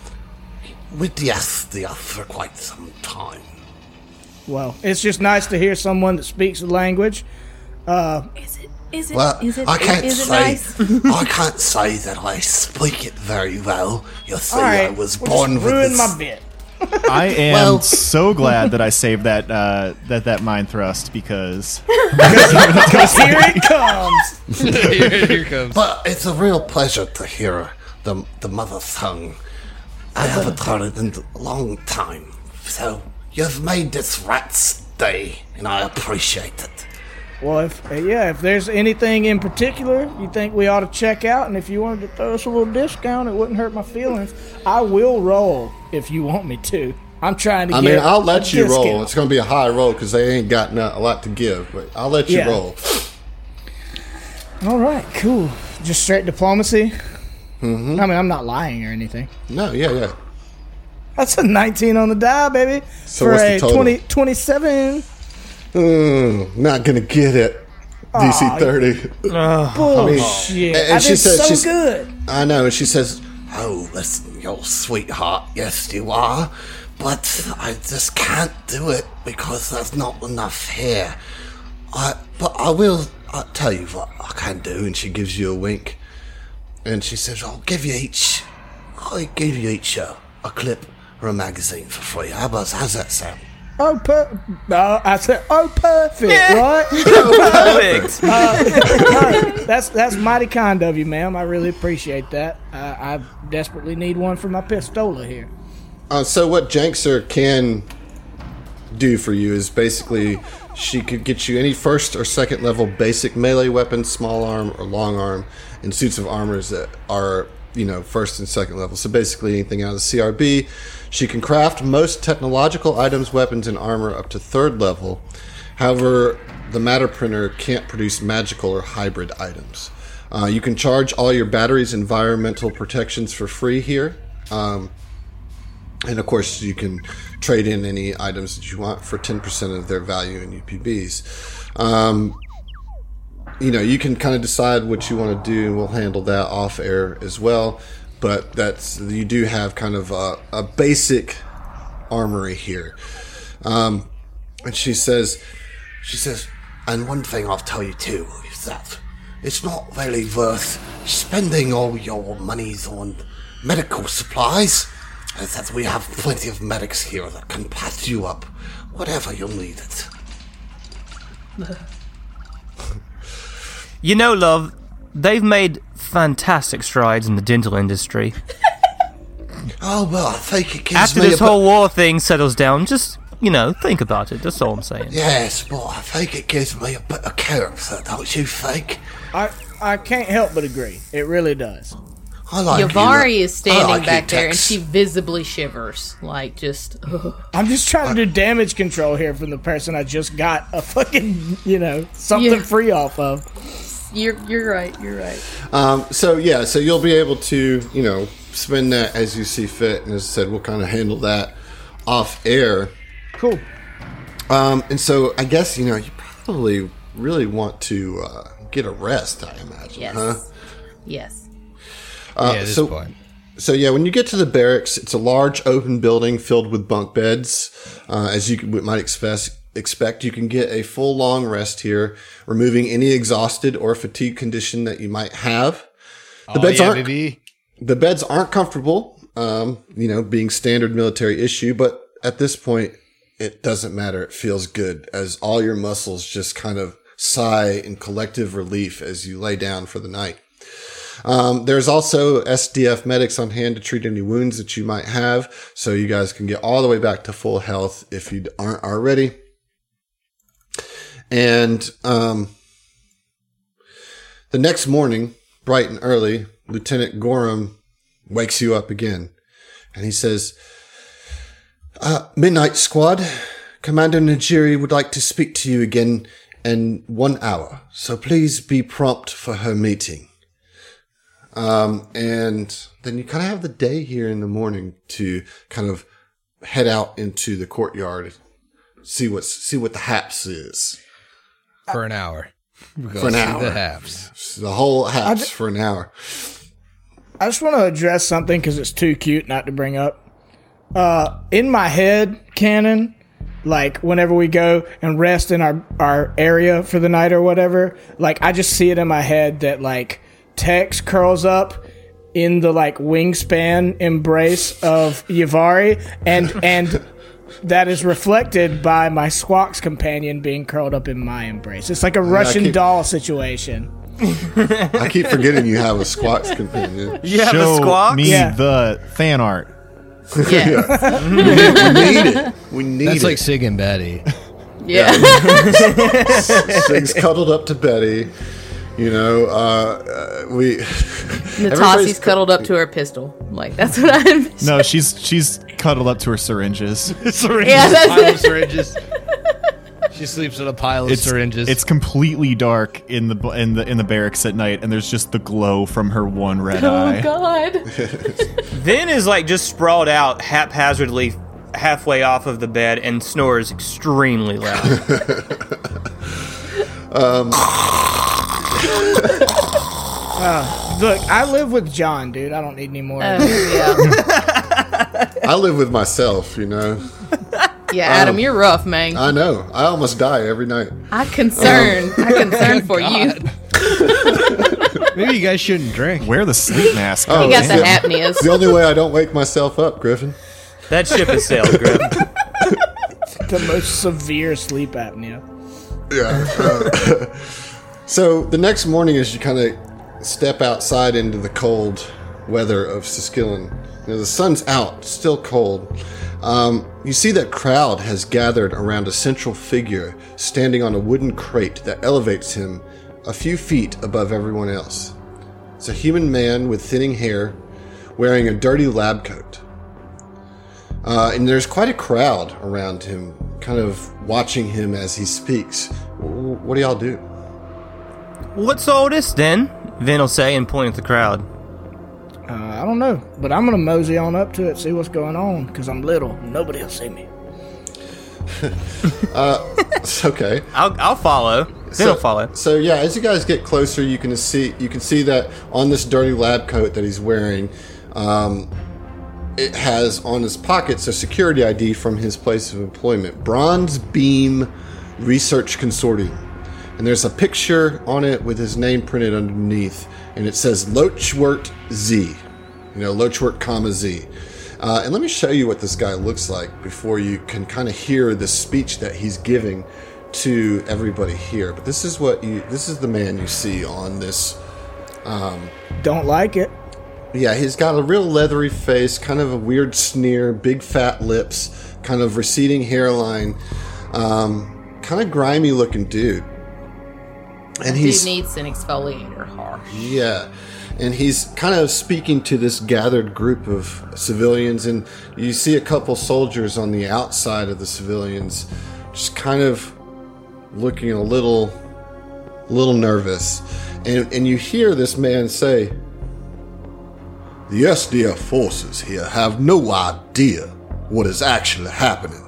with the Astia for quite some time. Well, it's just nice to hear someone that speaks the language. Uh, is it? Is it? Well, is it? I can't is it say nice? I can't say that I speak it very well. You see, All right, I was well, born just with ruin this. my bit. I am Well- so glad that I saved that uh, that that mind thrust because Here it comes. Here comes. But it's a real pleasure to hear the the mother tongue. I haven't heard it in a long time. So you've made this rat's day, and I appreciate it. Well, if uh, yeah, if there's anything in particular you think we ought to check out, and if you wanted to throw us a little discount, it wouldn't hurt my feelings. I will roll if you want me to. I'm trying to. I mean, I'll let you roll. It's going to be a high roll because they ain't got no- a lot to give, but I'll let you Yeah. roll. All right, cool. Just straight diplomacy. Mm-hmm. I mean, I'm not lying or anything. No, yeah, yeah. That's a 19 on the die, baby. So for what's the a total? 20, 27. Mm, not going to get it. DC 30. Bullshit. and I she did said so she's- good. I know. And she says, Oh, listen, you're sweetheart. Yes, you are. But I just can't do it because there's not enough here. I, but I will I'll tell you what I can do. and she gives you a wink. And she says, I'll give you each, I'll give you each a, a clip or a magazine for free. How about, how's that sound? Oh, per- uh, I said, oh, perfect, right? Perfect. That's that's mighty kind of you, ma'am. I really appreciate that. I, I desperately need one for my pistola here. Uh, so what Jankser can do for you is basically she could get you any first or second level basic melee weapons, small arm or long arm, and suits of armors that are you know first and second level. So basically anything out of the CRB. She can craft most technological items, weapons, and armor up to third level. However, the matter printer can't produce magical or hybrid items. Uh, you can charge all your batteries, environmental protections for free here. Um, and of course, you can trade in any items that you want for 10% of their value in UPBs. Um, you know, you can kind of decide what you want to do, we'll handle that off air as well. But that's you do have kind of a, a basic armory here. Um, and she says, She says, and one thing I'll tell you too is that it's not really worth spending all your monies on medical supplies. Is that we have plenty of medics here that can patch you up whatever you need it. You know, love, they've made fantastic strides in the dental industry. Oh well, I think it gives After me this a bit- whole war thing settles down, just, you know, think about it. That's all I'm saying. Yes, but I think it gives me a bit of character, don't you think? I I can't help but agree. It really does. I like you. Yavari is standing like back there, and she visibly shivers, like just. I'm just trying to do damage control here from the person I just got a fucking, you know, something Yeah. free off of. You're you're right. You're right. Um, so yeah, so you'll be able to, you know, spend that as you see fit, and as I said, we'll kind of handle that off air. Cool. Um, and so I guess you know you probably really want to uh, get a rest. I imagine, Yes. huh? Yes. Uh, yeah, this so, point. So yeah, when you get to the barracks, it's a large open building filled with bunk beds. Uh, as you might expect, expect, you can get a full long rest here, removing any exhausted or fatigue condition that you might have. The Oh, beds yeah, aren't baby. the beds aren't comfortable, um, you know, being standard military issue, but at this point, it doesn't matter. It feels good as all your muscles just kind of sigh in collective relief as you lay down for the night. Um, there's also SDF medics on hand to treat any wounds that you might have, so you guys can get all the way back to full health if you aren't already. And um, the next morning, bright and early, Lieutenant Gorham wakes you up again, and he says, uh, "Midnight Squad, Commander Najiri would like to speak to you again in one hour, so please be prompt for her meeting." Um, and then you kind of have the day here in the morning to kind of head out into the courtyard, see what's see what the haps is for an hour. We're for an hour. The haps. The whole haps for an hour. I just want to address something because it's too cute not to bring up. Uh, in my head, canon, like whenever we go and rest in our our area for the night or whatever, like I just see it in my head that like Tex curls up in the like wingspan embrace of Yavari, and and that is reflected by my Squox companion being curled up in my embrace. It's like a Russian keep- doll situation. I keep forgetting you have a squox companion. You have Show a squawk? me Yeah. the fan art. Yeah. We need it. We need That's it. like Sig and Betty. yeah. Sig's cuddled up to Betty. You know, uh, uh, we. Natasi's cuddled up to her pistol. Like that's what I'm. No, she's she's cuddled up to her syringes. syringes. Yeah, pile it. of syringes. She sleeps in a pile of It's syringes. it's completely dark in the in the in the barracks at night, and there's just the glow from her one red Oh eye. Oh God. Vin is like just sprawled out haphazardly halfway off of the bed and snores extremely loud. Look, I live with John, dude. I don't need any more. of Oh, yeah. I live with myself. You know, Yeah, Adam, you're rough, man. I know. I almost die every night. I concern. I concern for you. Maybe you guys shouldn't drink. Wear the sleep mask. Oh, You got the yeah. apneas. The only way I don't wake myself up, Griffin. that ship has sailed, Griff. the most severe sleep apnea. Yeah. uh, so the next morning, as you kind of step outside into the cold weather of Suskillon, you know, the sun's out, still cold. Um, you see that crowd has gathered around a central figure standing on a wooden crate that elevates him a few feet above everyone else. It's a human man with thinning hair, wearing a dirty lab coat. Uh, and there's quite a crowd around him, kind of watching him as he speaks. What do y'all do? What's all this then? Vin will say and point at the crowd. Uh, I don't know, but I'm gonna mosey on up to it, see what's going on, because I'm little. Nobody will see me. It's okay. I'll, I'll follow. Vin will follow. So yeah, as you guys get closer, you can see you can see that on this dirty lab coat that he's wearing, um, it has on his pockets a security ID from his place of employment, Bronze Beam Research Consortium, and there's a picture on it with his name printed underneath, and it says Lochwert Z, you know Lochwert comma Z. Uh, and let me show you what this guy looks like before you can kind of hear the speech that he's giving to everybody here. But this is what you this is the man you see on this Don't like it. yeah, he's got a real leathery face, kind of a weird sneer, big fat lips, kind of receding hairline, um, kind of grimy looking dude. And he's needs an exfoliator. Harsh. Yeah. And he's kind of speaking to this gathered group of civilians, and you see a couple soldiers on the outside of the civilians, just kind of looking a little, little nervous. And, and you hear this man say, The SDF forces here have no idea what is actually happening.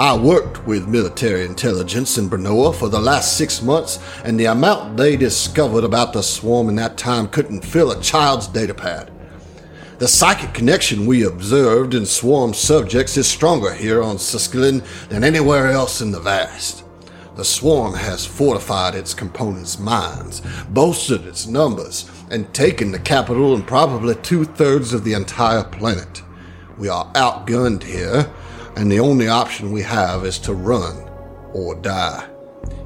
I worked with military intelligence in Brenoa for the last six months, and the amount they discovered about the swarm in that time couldn't fill a child's datapad. The psychic connection we observed in swarm subjects is stronger here on Suskillon than anywhere else in the vast. The swarm has fortified its components' minds, bolstered its numbers, and taken the capital and probably two thirds of the entire planet. We are outgunned here, and the only option we have is to run or die.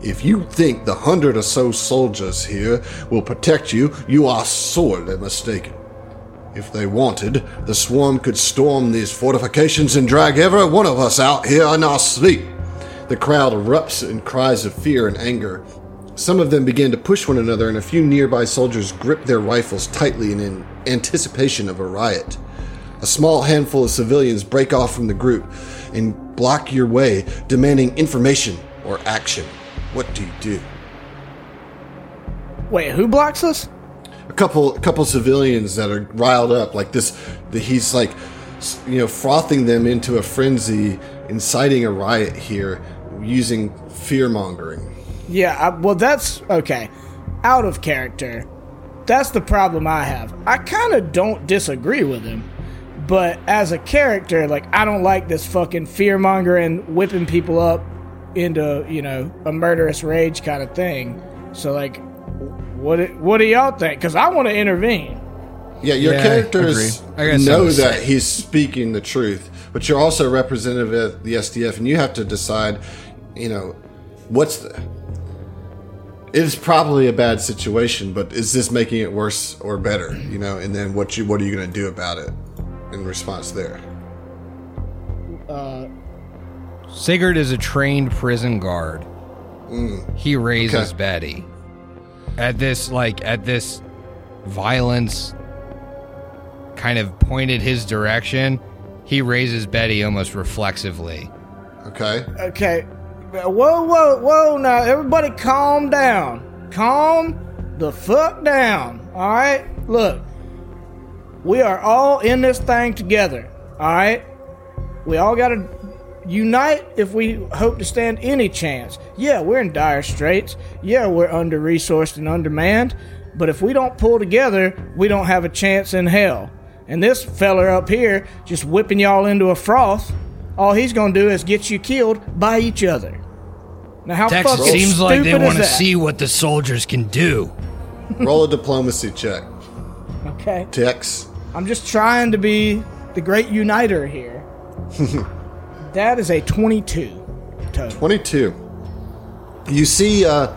If you think the hundred or so soldiers here will protect you, you are sorely mistaken. If they wanted, the swarm could storm these fortifications and drag every one of us out here in our sleep. The crowd erupts in cries of fear and anger. Some of them begin to push one another, and a few nearby soldiers grip their rifles tightly in anticipation of a riot. A small handful of civilians break off from the group and block your way, demanding information or action. What do you do? Wait, who blocks us? A couple, a couple civilians that are riled up, like this. The, he's like, you know, frothing them into a frenzy, inciting a riot here, using fear mongering. Yeah, I, well, that's okay. Out of character. That's the problem I have. I kind of don't disagree with him, but as a character, like, I don't like this fucking fear mongering, whipping people up into, you know, a murderous rage kind of thing. So, like, what, do- what do y'all think? Because I want to intervene. Yeah, your Yeah, I characters agree. I know to that he's speaking the truth, but you're also representative of the SDF, and you have to decide, you know, what's the. It is probably a bad situation, but is this making it worse or better? You know, and then what you what are you going to do about it in response there? Uh, Sigurd is a trained prison guard. Mm. He raises Okay. Betty. At this, like, at this violence kind of pointed his direction, he raises Betty almost reflexively. Okay, Okay. Whoa, whoa, whoa, now, everybody calm down. Calm the fuck down. All right? Look, we are all in this thing together. All right? We all got to unite if we hope to stand any chance. Yeah, we're in dire straits. Yeah, we're under resourced and undermanned. But if we don't pull together, we don't have a chance in hell. And this feller up here just whipping y'all into a froth, all he's gonna do is get you killed by each other. Now, how Texas fucking seems like they stupid want to see what the soldiers can do. roll a diplomacy check. Okay, Tex, I'm just trying to be the great uniter here. that is a 22 total. 22. You see, uh,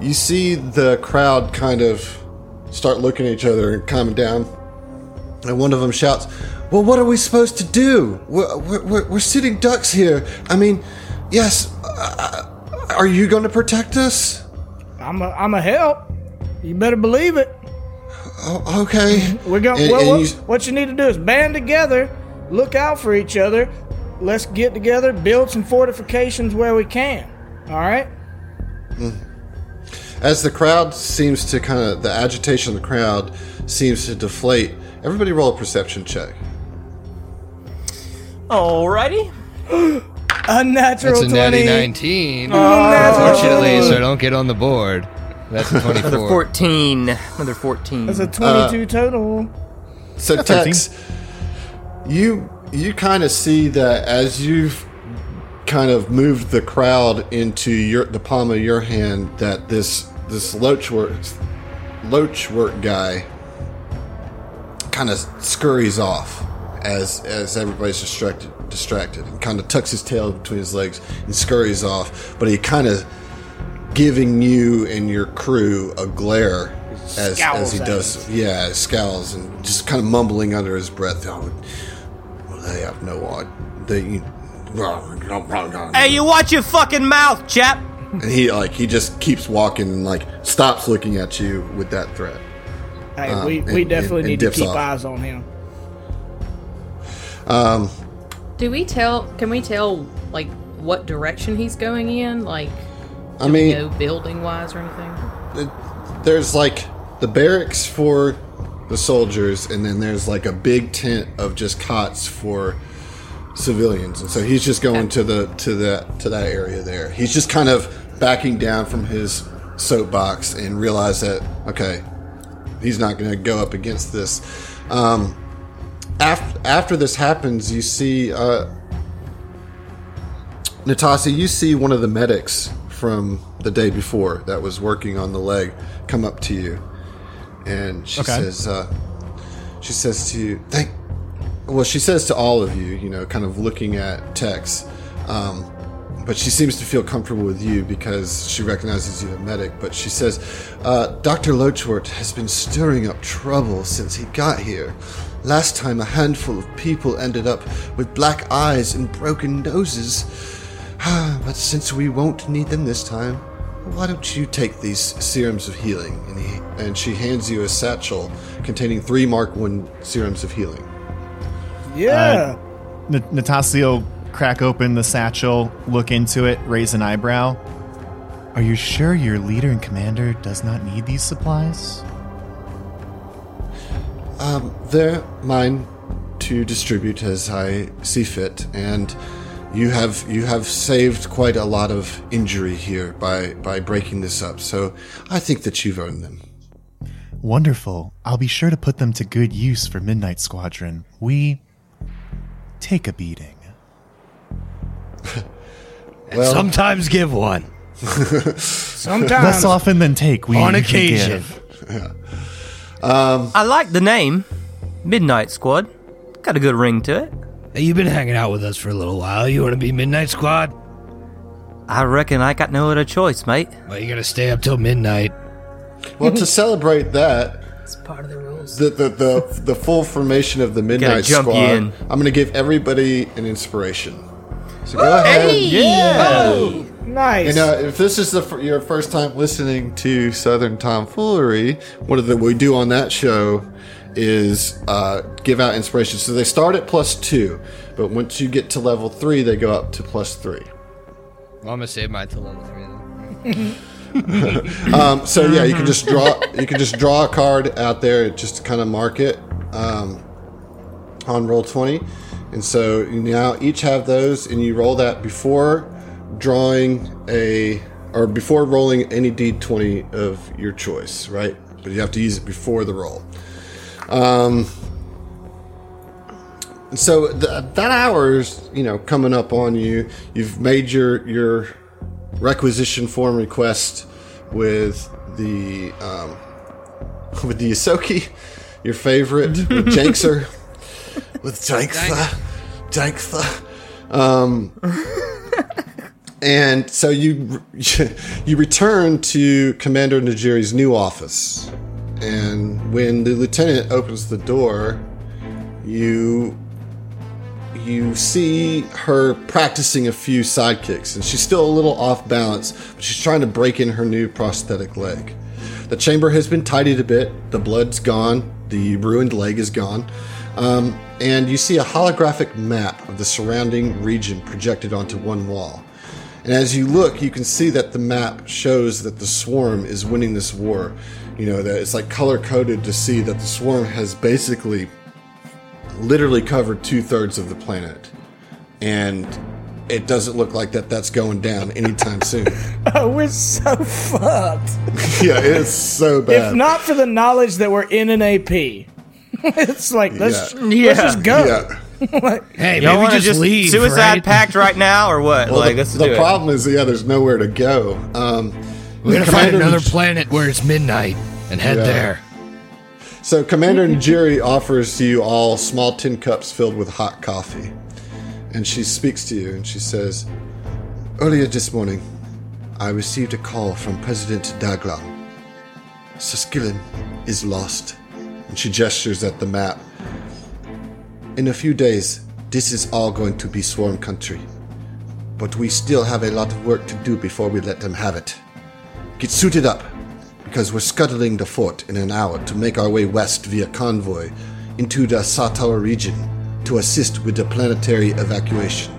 you see the crowd kind of start looking at each other and calming down. And one of them shouts, Well, what are we supposed to do? We're, we're, we're- we're sitting ducks here. I mean, yes, uh, are you going to protect us? I'm a, I'm a help. You better believe it. Oh, okay. We're going. And- well, and what, you- what you need to do is band together, look out for each other. Let's get together, build some fortifications where we can. All right. Mm-hmm. As the crowd seems to kind of, the agitation of the crowd seems to deflate, everybody roll a perception check. Alrighty. Unnatural That's a 20. natty 19. Unnatural Unfortunately, 20. so don't get on the board. That's a 24. Another 14. Another 14. That's a uh, 22 total. So Tex, you you kind of see that as you've kind of moved the crowd into your the palm of your hand that this this loach work loach work guy kind of scurries off as as everybody's distracted distracted and kind of tucks his tail between his legs and scurries off but he kind of giving you and your crew a glare as, as he at does yeah scowls and just kind of mumbling under his breath oh, well, they have no idea they Hey, you watch your fucking mouth, chap. and he like he just keeps walking and like stops looking at you with that threat. Hey, Um, we, and- we definitely and- and need to keep off. eyes on him. Um, Do we tell? Can we tell like what direction he's going in? Like, I mean, no building wise or anything. there's like the barracks for the soldiers, and then there's like a big tent of just cots for civilians, and so he's just going to the to that to that area there. He's just kind of backing down from his soapbox and realize that okay, he's not going to go up against this. Um, after after this happens, you see. Uh, Natasi, you see one of the medics from the day before that was working on the leg come up to you, and she Okay. says, uh, "She says to you, thank." Well, she says to all of you, you know, kind of looking at Tex, um, but she seems to feel comfortable with you because she recognizes you a medic. But she says, uh, "Doctor Lochwart has been stirring up trouble since he got here." Last time, a handful of people ended up with black eyes and broken noses. but since we won't need them this time, why don't you take these serums of healing? And, he, and she hands you a satchel containing three Mark One serums of healing. Yeah. Uh, N- Natasha will crack open the satchel, look into it, raise an eyebrow. Are you sure your leader and commander does not need these supplies? Um, they're mine to distribute as I see fit, and you have you have saved quite a lot of injury here by by breaking this up. So I think that you've earned them. Wonderful. I'll be sure to put them to good use for Midnight Squadron. We take a beating. And sometimes give one. Sometimes. Less often than take. We On we occasion. give. I like the name, Midnight Squad. Got a good ring to it. Hey, you've been hanging out with us for a little while. You want to be Midnight Squad? I reckon I got no other choice, mate. Well, you gotta stay up till midnight. Well, to celebrate that, It's part of the rules. the the the, the full formation of the Midnight jump you Squad, in. I'm going to give everybody an inspiration. So go ahead. yeah, oh, nice. You uh, know, if this is the fir- your first time listening to Southern Tomfoolery, one of the we do on that show is uh, give out inspiration. So they start at plus two, but once you get to level three, they go up to plus three. Well, I'm gonna save mine till level three. Then. Um, so yeah, you can just draw you can just draw a card out there, just to kind of mark it um, on roll twenty, and so you now each have those, and you roll that before drawing a or before rolling any d twenty of your choice, right? But you have to use it before the roll. Um, so th- that is, you know coming up on you. You've made your your requisition form request with the um, with the Yosoki, your favorite, with Jankser, with Janksa, Janksa. Um, and so you you return to Commander Najiri's new office, and when the lieutenant opens the door, you you see her practicing a few sidekicks, and she's still a little off balance, but she's trying to break in her new prosthetic leg. The chamber has been tidied a bit, the blood's gone, the ruined leg is gone, um, and you see a holographic map of the surrounding region projected onto one wall. And as you look, you can see that the map shows that the swarm is winning this war. You know, that it's like color coded to see that the swarm has basically literally covered two thirds of the planet, and it doesn't look like that that's going down anytime soon. Oh, we're so fucked. yeah, it's so bad. If not for the knowledge that we're in an AP, it's like let's Yeah. let's just go. yeah. Hey, Y'all maybe want to just, just leave. suicide right? pact right now or what? Well, like, the, let's the do problem is, yeah, there's nowhere to go. Um, We're gonna find another planet where it's midnight and head Yeah. there. So Commander Najiri offers you all small tin cups filled with hot coffee. And she speaks to you and she says, Earlier this morning, I received a call from President Daglan. Suskillon is lost. And she gestures at the map. In a few days, this is all going to be swarm country. but we still have a lot of work to do before we let them have it. Get suited up, because we're scuttling the fort in an hour to make our way west via convoy into the Satar region to assist with the planetary evacuation.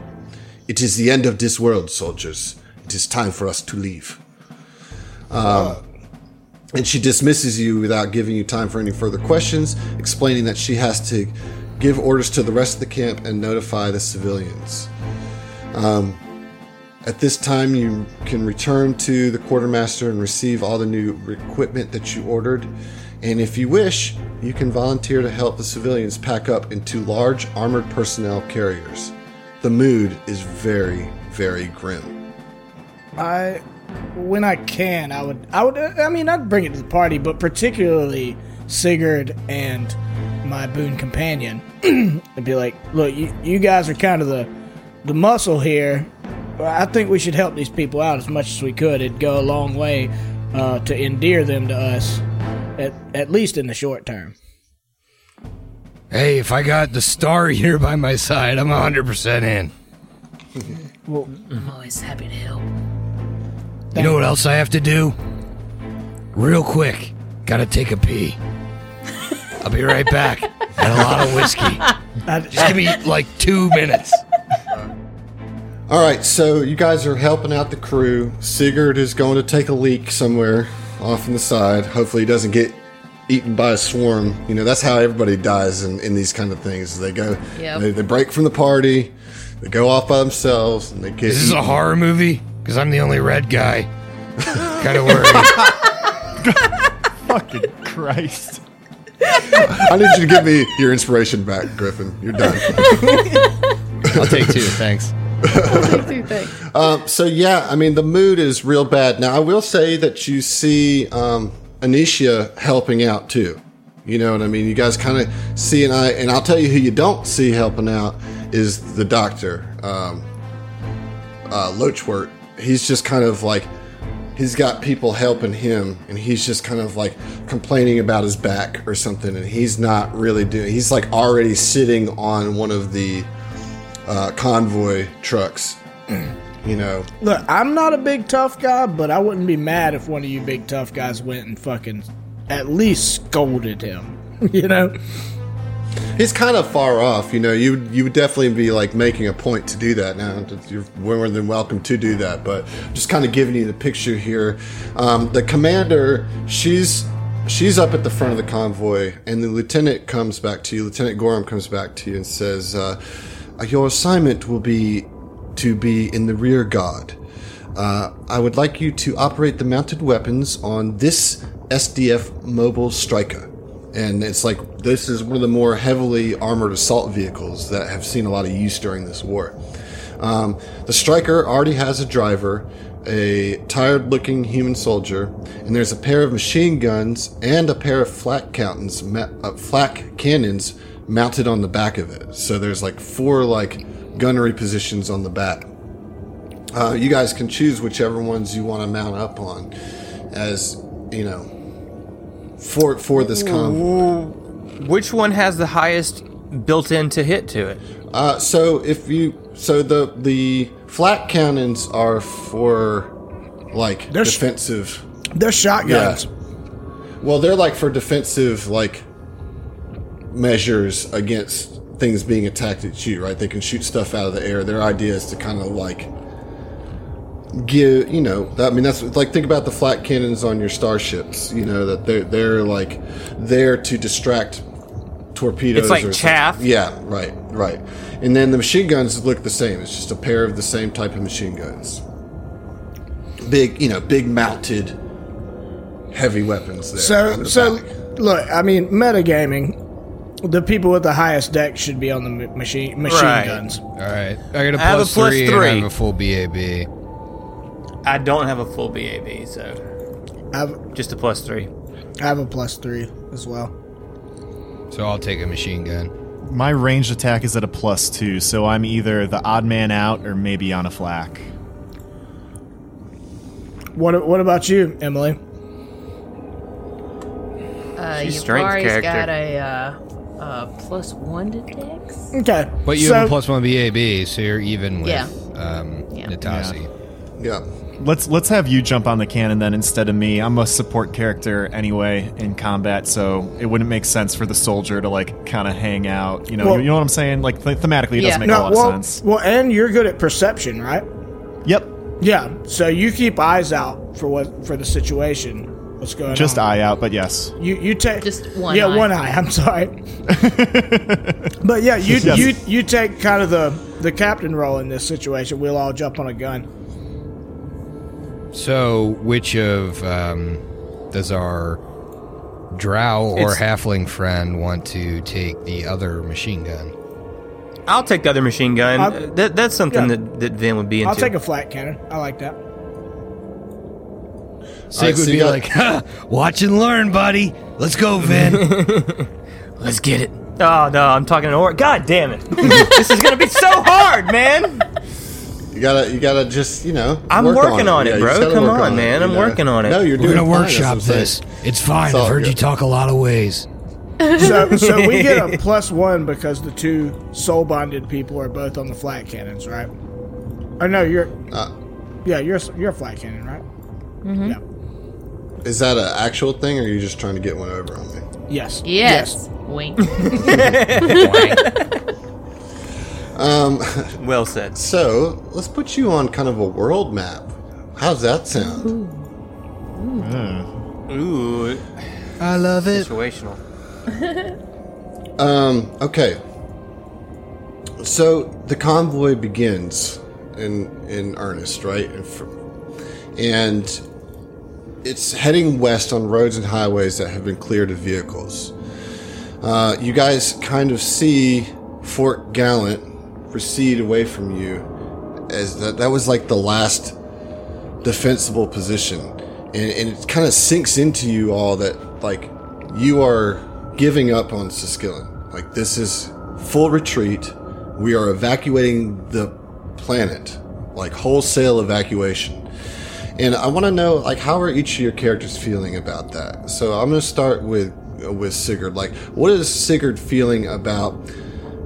It is the end of this world, soldiers. It is time for us to leave. Um, and she dismisses you without giving you time for any further questions, explaining that she has to give orders to the rest of the camp and notify the civilians. Um, at this time, you can return to the quartermaster and receive all the new equipment that you ordered. And if you wish, you can volunteer to help the civilians pack up into large armored personnel carriers. The mood is very, very grim. I, when I can, I would, I would, uh, I mean, I'd bring it to the party, but particularly Sigurd and my boon companion, and be like, look, you, you guys are kind of the, the muscle here. I think we should help these people out as much as we could. It'd go a long way uh, to endear them to us, at, at least in the short term. Hey, if I got the star here by my side, I'm 100% in. Well, I'm always happy to help. You know what else I have to do? Real quick, gotta take a pee. I'll be right back. and a lot of whiskey. Just give me like two minutes. All right, so you guys are helping out the crew. Sigurd is going to take a leak somewhere off in the side. Hopefully, he doesn't get eaten by a swarm. You know, that's how everybody dies in, in these kind of things. They go, Yep. they, they break from the party, they go off by themselves, and they get. This is this a horror movie? Because I'm the only red guy. kind of worried. Fucking Christ. I need you to give me your inspiration back, Griffin. You're done. I'll take two, thanks. Um, so yeah, I mean the mood is real bad. Now I will say that you see um, Anisha helping out too. You know what I mean? You guys kind of see, and I and I'll tell you who you don't see helping out is the doctor, um, uh, Loachwort. He's just kind of like he's got people helping him, and he's just kind of like complaining about his back or something, and he's not really doing. He's like already sitting on one of the uh, convoy trucks. You know, Look, I'm not a big tough guy, but I wouldn't be mad if one of you big tough guys went and fucking at least scolded him. you know? He's kind of far off, you know. You you would definitely be like making a point to do that. Now you're more than welcome to do that, but just kind of giving you the picture here. Um, the commander, she's she's up at the front of the convoy, and the lieutenant comes back to you. Lieutenant Gorham comes back to you and says, uh, "Your assignment will be to be in the rear guard. Uh, I would like you to operate the mounted weapons on this SDF mobile striker." and it's like this is one of the more heavily armored assault vehicles that have seen a lot of use during this war. Um, the Striker already has a driver, a tired-looking human soldier, and there's a pair of machine guns and a pair of flak ma- uh, flak cannons mounted on the back of it. So there's like four like gunnery positions on the back. Uh, you guys can choose whichever ones you want to mount up on, as you know, for for this convoy. Which one has the highest built-in to hit to it? Uh, so if you so the the flak cannons are for like They're sh- defensive. They're shotguns. Well, they're like for defensive like measures against things being attacked at you, right? They can shoot stuff out of the air. Their idea is to kind of like give you know i mean that's like think about the flak cannons on your starships you know that they're they're like there to distract torpedoes It's like or chaff? something. yeah right right and then the machine guns look the same it's just a pair of the same type of machine guns big you know big mounted heavy weapons there So, the so back. look, I mean, metagaming. The people with the highest deck should be on the ma- machine machine Right. guns. All right, I got a I have a plus plus three, and three. I have a full BAB. I don't have a full BAB, so I have, just a plus three. I have a plus three as well. So I'll take a machine gun. My ranged attack is at a plus two, so I'm either the odd man out or maybe on a flak. What What about you, Emily? Uh, She's strength Yavari's character. got a uh, uh, plus one to dex. Okay, But you so, have a plus one BAB, so you're even with. Yeah. um, Yeah. Natasi. Yeah. Let's let's have you jump on the cannon then instead of me. I'm a support character anyway in combat, so it wouldn't make sense for the soldier to like kind of hang out. You know, Well- you know what I'm saying? Like th- thematically, it Yeah. doesn't make a lot well, of sense. well, and you're good at perception, right? Yep, Yeah. So you keep eyes out for what for the situation. What's going just on? eye out, but yes. You you take Just one Yeah, eye. one eye. I'm sorry. but yeah, you Yes. you you take kind of the the captain role in this situation. We'll all jump on a gun. So, which of um, does our drow or It's- halfling friend want to take the other machine gun? I'll take the other machine gun. I'll- that, that's something yeah. that, that Vin would be into. I'll take a flak cannon. I like that. Sig Alright, would so be got- like, "Ha, "Watch and learn, buddy. Let's go, Vin." Let's get it. Oh no, I'm talking to or. God damn it! this is gonna be so hard, man. You gotta, you gotta just, you know. I'm work working on it, Yeah, bro. Come work on, man. you I'm know? working on it. No, you're We're doing gonna fine, workshop that's what I'm this. saying. It's fine. It's I've heard you talk a lot of ways. So so we get a plus one because the two soul bonded people are both on the flak cannons, right? Oh no, you're. Uh, yeah, you're you're a flak cannon, right? Yeah. Is that an actual thing, or are you just trying to get one over on me? Yes. Yes. Wink. Well said. So let's put you on kind of a world map. How's that sound? Ooh, I love it. situational. Um, okay. So the convoy begins in in earnest, right? And, fr- and it's heading west on roads and highways that have been cleared of vehicles. Uh, you guys kind of see Fort Gallant recede away from you, as that that was like the last defensible position, and, and it kind of sinks into you all that like you are giving up on Suskillon. Like this is full retreat. We are evacuating the planet, like wholesale evacuation. And I want to know, like, how are each of your characters feeling about that? So I'm going to start with with Sigurd. Like, what is Sigurd feeling about,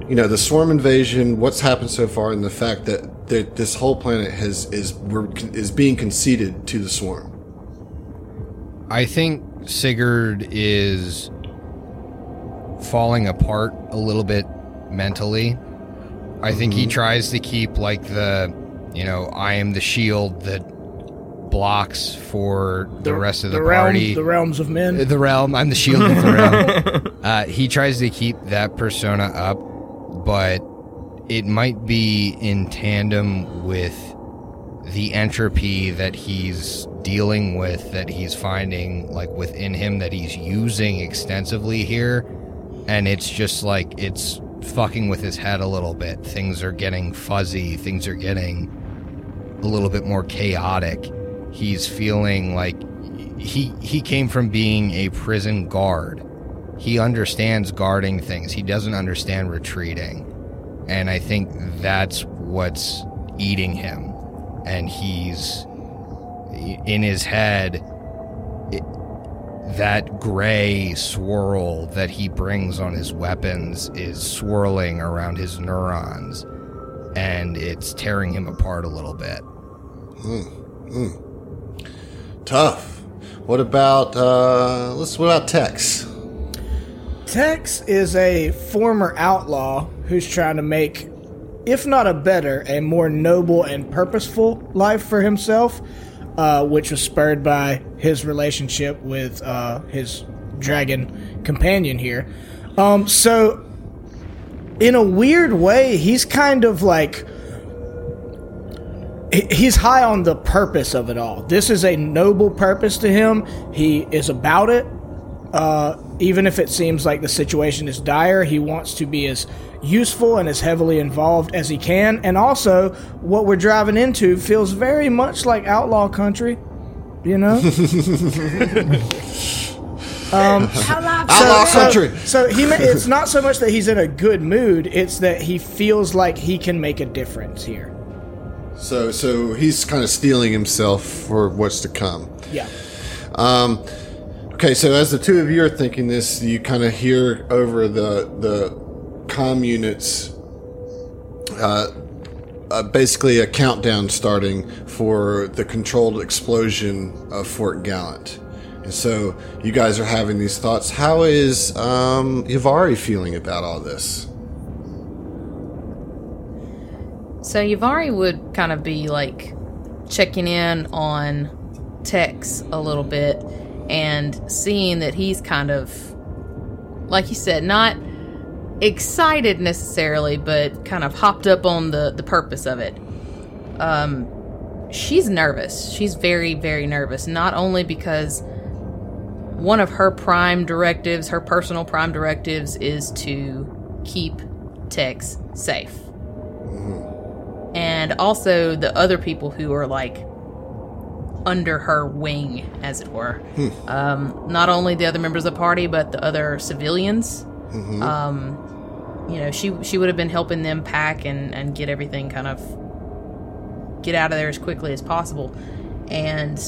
you know, the swarm invasion? What's happened so far, and the fact that, that this whole planet has is we're, is being conceded to the swarm. I think Sigurd is falling apart a little bit mentally. I think he mm-hmm. tries to keep like the, you know, I am the shield that blocks for the, rest of the, realm- party. the realms of men. the realm. I'm the shield of the realm. Uh, he tries to keep that persona up, but it might be in tandem with the entropy that he's dealing with, that he's finding like within him, that he's using extensively here, and it's just like it's fucking with his head a little bit. Things are getting fuzzy. Things are getting a little bit more chaotic. He's feeling like he he came from being a prison guard. He understands guarding things. He doesn't understand retreating. And I think that's what's eating him. And he's in his head that gray swirl that he brings on his weapons is swirling around his neurons and it's tearing him apart a little bit. Mm, mm. Tough. What about uh let's what about Tex? Tex is a former outlaw who's trying to make, if not a better, a more noble and purposeful life for himself, uh, which was spurred by his relationship with uh, his dragon companion here. Um, so, in a weird way, he's kind of like. He- He's high on the purpose of it all. This is a noble purpose to him. He is about it uh, even if it seems like the situation is dire, he wants to be as useful and as heavily involved as he can. And also, what we're driving into feels very much like outlaw country, you know? Outlaw so, country. So he, it's not so much that he's in a good mood; it's that he feels like he can make a difference here. So so he's kind of steeling himself for what's to come. Yeah. Um, okay, so as the two of you are thinking this, you kind of hear over the the comm units uh, uh, basically a countdown starting for the controlled explosion of Fort Gallant. And so you guys are having these thoughts. How is um, Yavari feeling about all this? So Yavari would kind of be like checking in on Tex a little bit and seeing that he's kind of, like you said, not excited necessarily, but kind of hopped up on the, the purpose of it. Um, she's nervous. She's very, very nervous. Not only because one of her prime directives, her personal prime directives, is to keep Tex safe and also the other people who are like under her wing, as it were. Um, not only the other members of the party, but the other civilians. Um, you know, she she would have been helping them pack and and get everything kind of get out of there as quickly as possible. And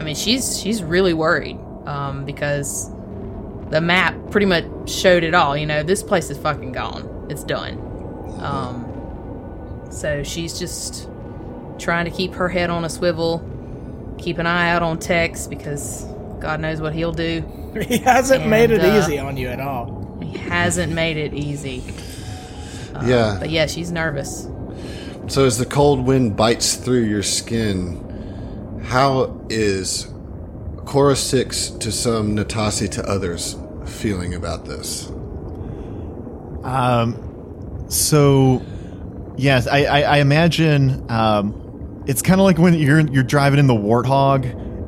I mean, she's she's really worried um, because the map pretty much showed it all. You know, this place is fucking gone. It's done. Um, so she's just trying to keep her head on a swivel, keep an eye out on Tex because God knows what he'll do. He hasn't made it uh, easy on you at all. He hasn't made it easy. yeah. But yeah, she's nervous. So as the cold wind bites through your skin, how is Cora Six to some, Natasi to others feeling about this? Um, so, yes, I, I, I imagine um, it's kind of like when you're you're driving in the Warthog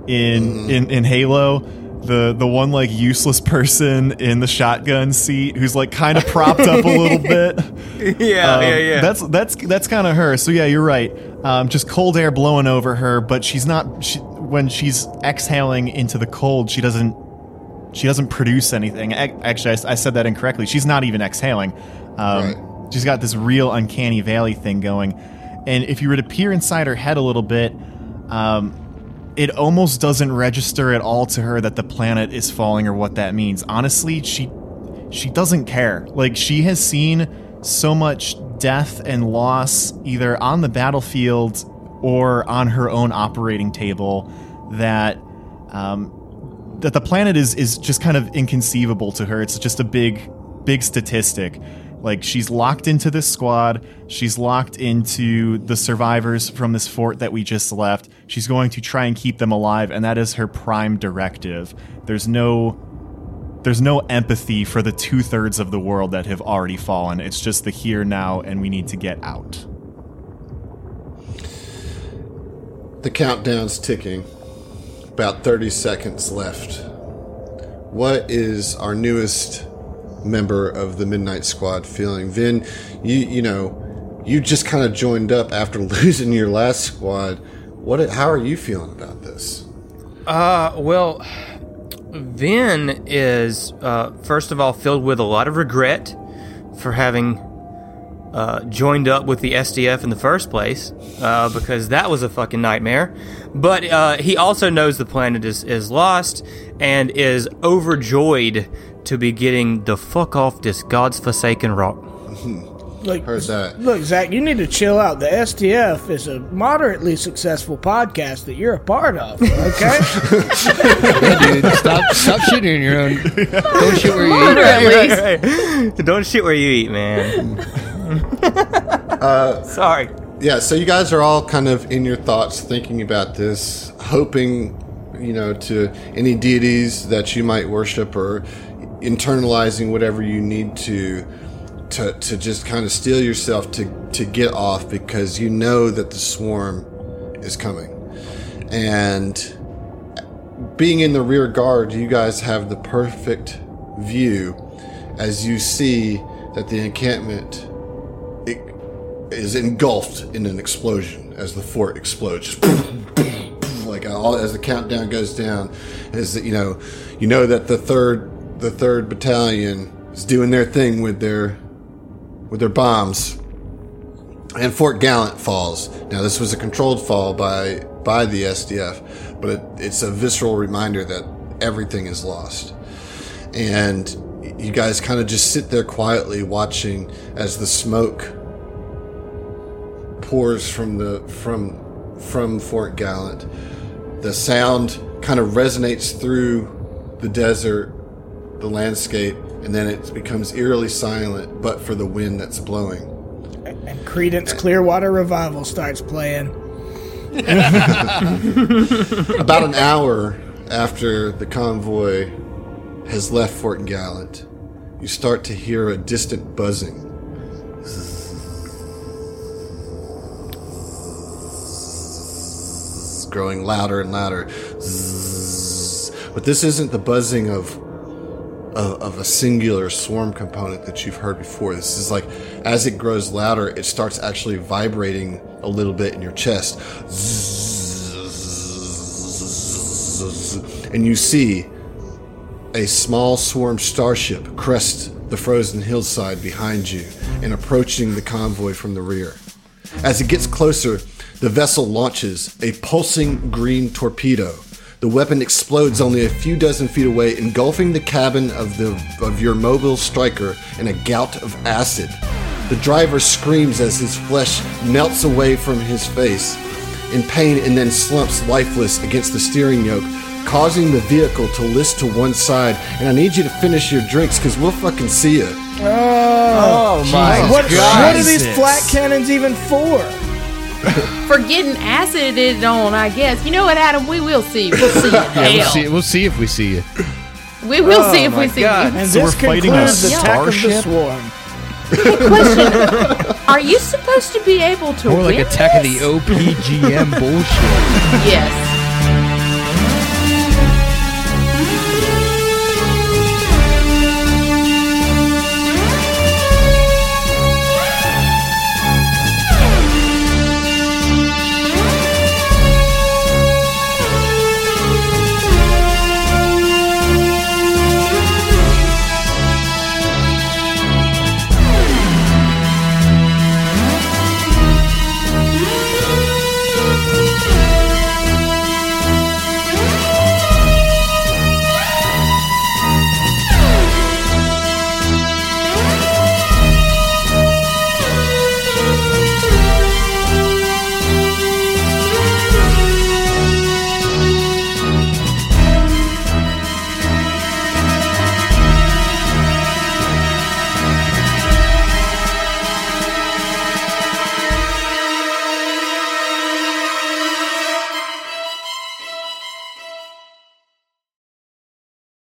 in in, in Halo. The the one like useless person in the shotgun seat who's like kind of propped up a little bit. yeah, Um, yeah, yeah. That's that's that's kind of her. So yeah, you're right. Um, just cold air blowing over her, but she's not. She, when she's exhaling into the cold, she doesn't. She doesn't produce anything. Ac- Actually, I said that incorrectly. She's not even exhaling. Um, Right. She's got this real uncanny valley thing going, and if you were to peer inside her head a little bit, um, it almost doesn't register at all to her that the planet is falling or what that means. Honestly, she she doesn't care. Like she has seen so much death and loss either on the battlefield or on her own operating table that um, that the planet is is just kind of inconceivable to her. It's just a big big statistic. Like she's locked into this squad, she's locked into the survivors from this fort that we just left. She's going to try and keep them alive and that is her prime directive. There's no there's no empathy for the two thirds of the world that have already fallen. It's just the here now, and we need to get out. The countdown's ticking. About 30 seconds left. What is our newest member of the Midnight Squad feeling? Vin, you you know, you just kind of joined up after losing your last squad. What how are you feeling about this? Uh, well, Vin is uh, first of all filled with a lot of regret for having uh, joined up with the SDF in the first place, uh, because that was a fucking nightmare. But uh, he also knows the planet is, is lost and is overjoyed to be getting the fuck off this god's forsaken rock. Look, Heard that. look, Zach, you need to chill out. The STF is a moderately successful podcast that you're a part of. Okay, Yeah, dude, stop, stop shitting in your own. Don't shit where you eat. Mother, at least. Don't shit where you eat, man. Uh, Sorry. Yeah, so you guys are all kind of in your thoughts thinking about this, hoping, you know, to any deities that you might worship or internalizing whatever you need to to to just kind of steel yourself to to get off because you know that the swarm is coming. And being in the rear guard, you guys have the perfect view as you see that the encampment it is engulfed in an explosion as the fort explodes. Like all as the countdown goes down, that you know, you know that the third the third battalion is doing their thing with their with their bombs, and Fort Gallant falls. Now this was a controlled fall by by the SDF, but it, it's a visceral reminder that everything is lost and you guys kind of just sit there quietly watching as the smoke pours from the from from Fort Gallant. The sound kind of resonates through the desert, the landscape, and then it becomes eerily silent, but for the wind that's blowing. And Creedence Clearwater Revival starts playing. About an hour after the convoy has left Fort Gallant, you start to hear a distant buzzing. Growing louder and louder. But this isn't the buzzing of, of of a singular swarm component that you've heard before. This is like as it grows louder, it starts actually vibrating a little bit in your chest. And you see a small swarm starship crest the frozen hillside behind you and approaching the convoy from the rear. As it gets closer, the vessel launches a pulsing green torpedo. The weapon explodes only a few dozen feet away, engulfing the cabin of the of your mobile striker in a gout of acid. The driver screams as his flesh melts away from his face in pain and then slumps lifeless against the steering yoke, causing the vehicle to list to one side. And I need you to finish your drinks because we'll fucking see you. Oh, oh my what, what are these flak cannons even for? For getting acided on, I guess. You know what, Adam? We will see. We'll see. Yeah, we'll see. We'll see if we see you. We will Oh see if my we see God. you. And So this we're fighting a concludes the attack of the starship? swarm. Question: Are you supposed to be able to More like win Attack of the OPGM bullshit. Yes.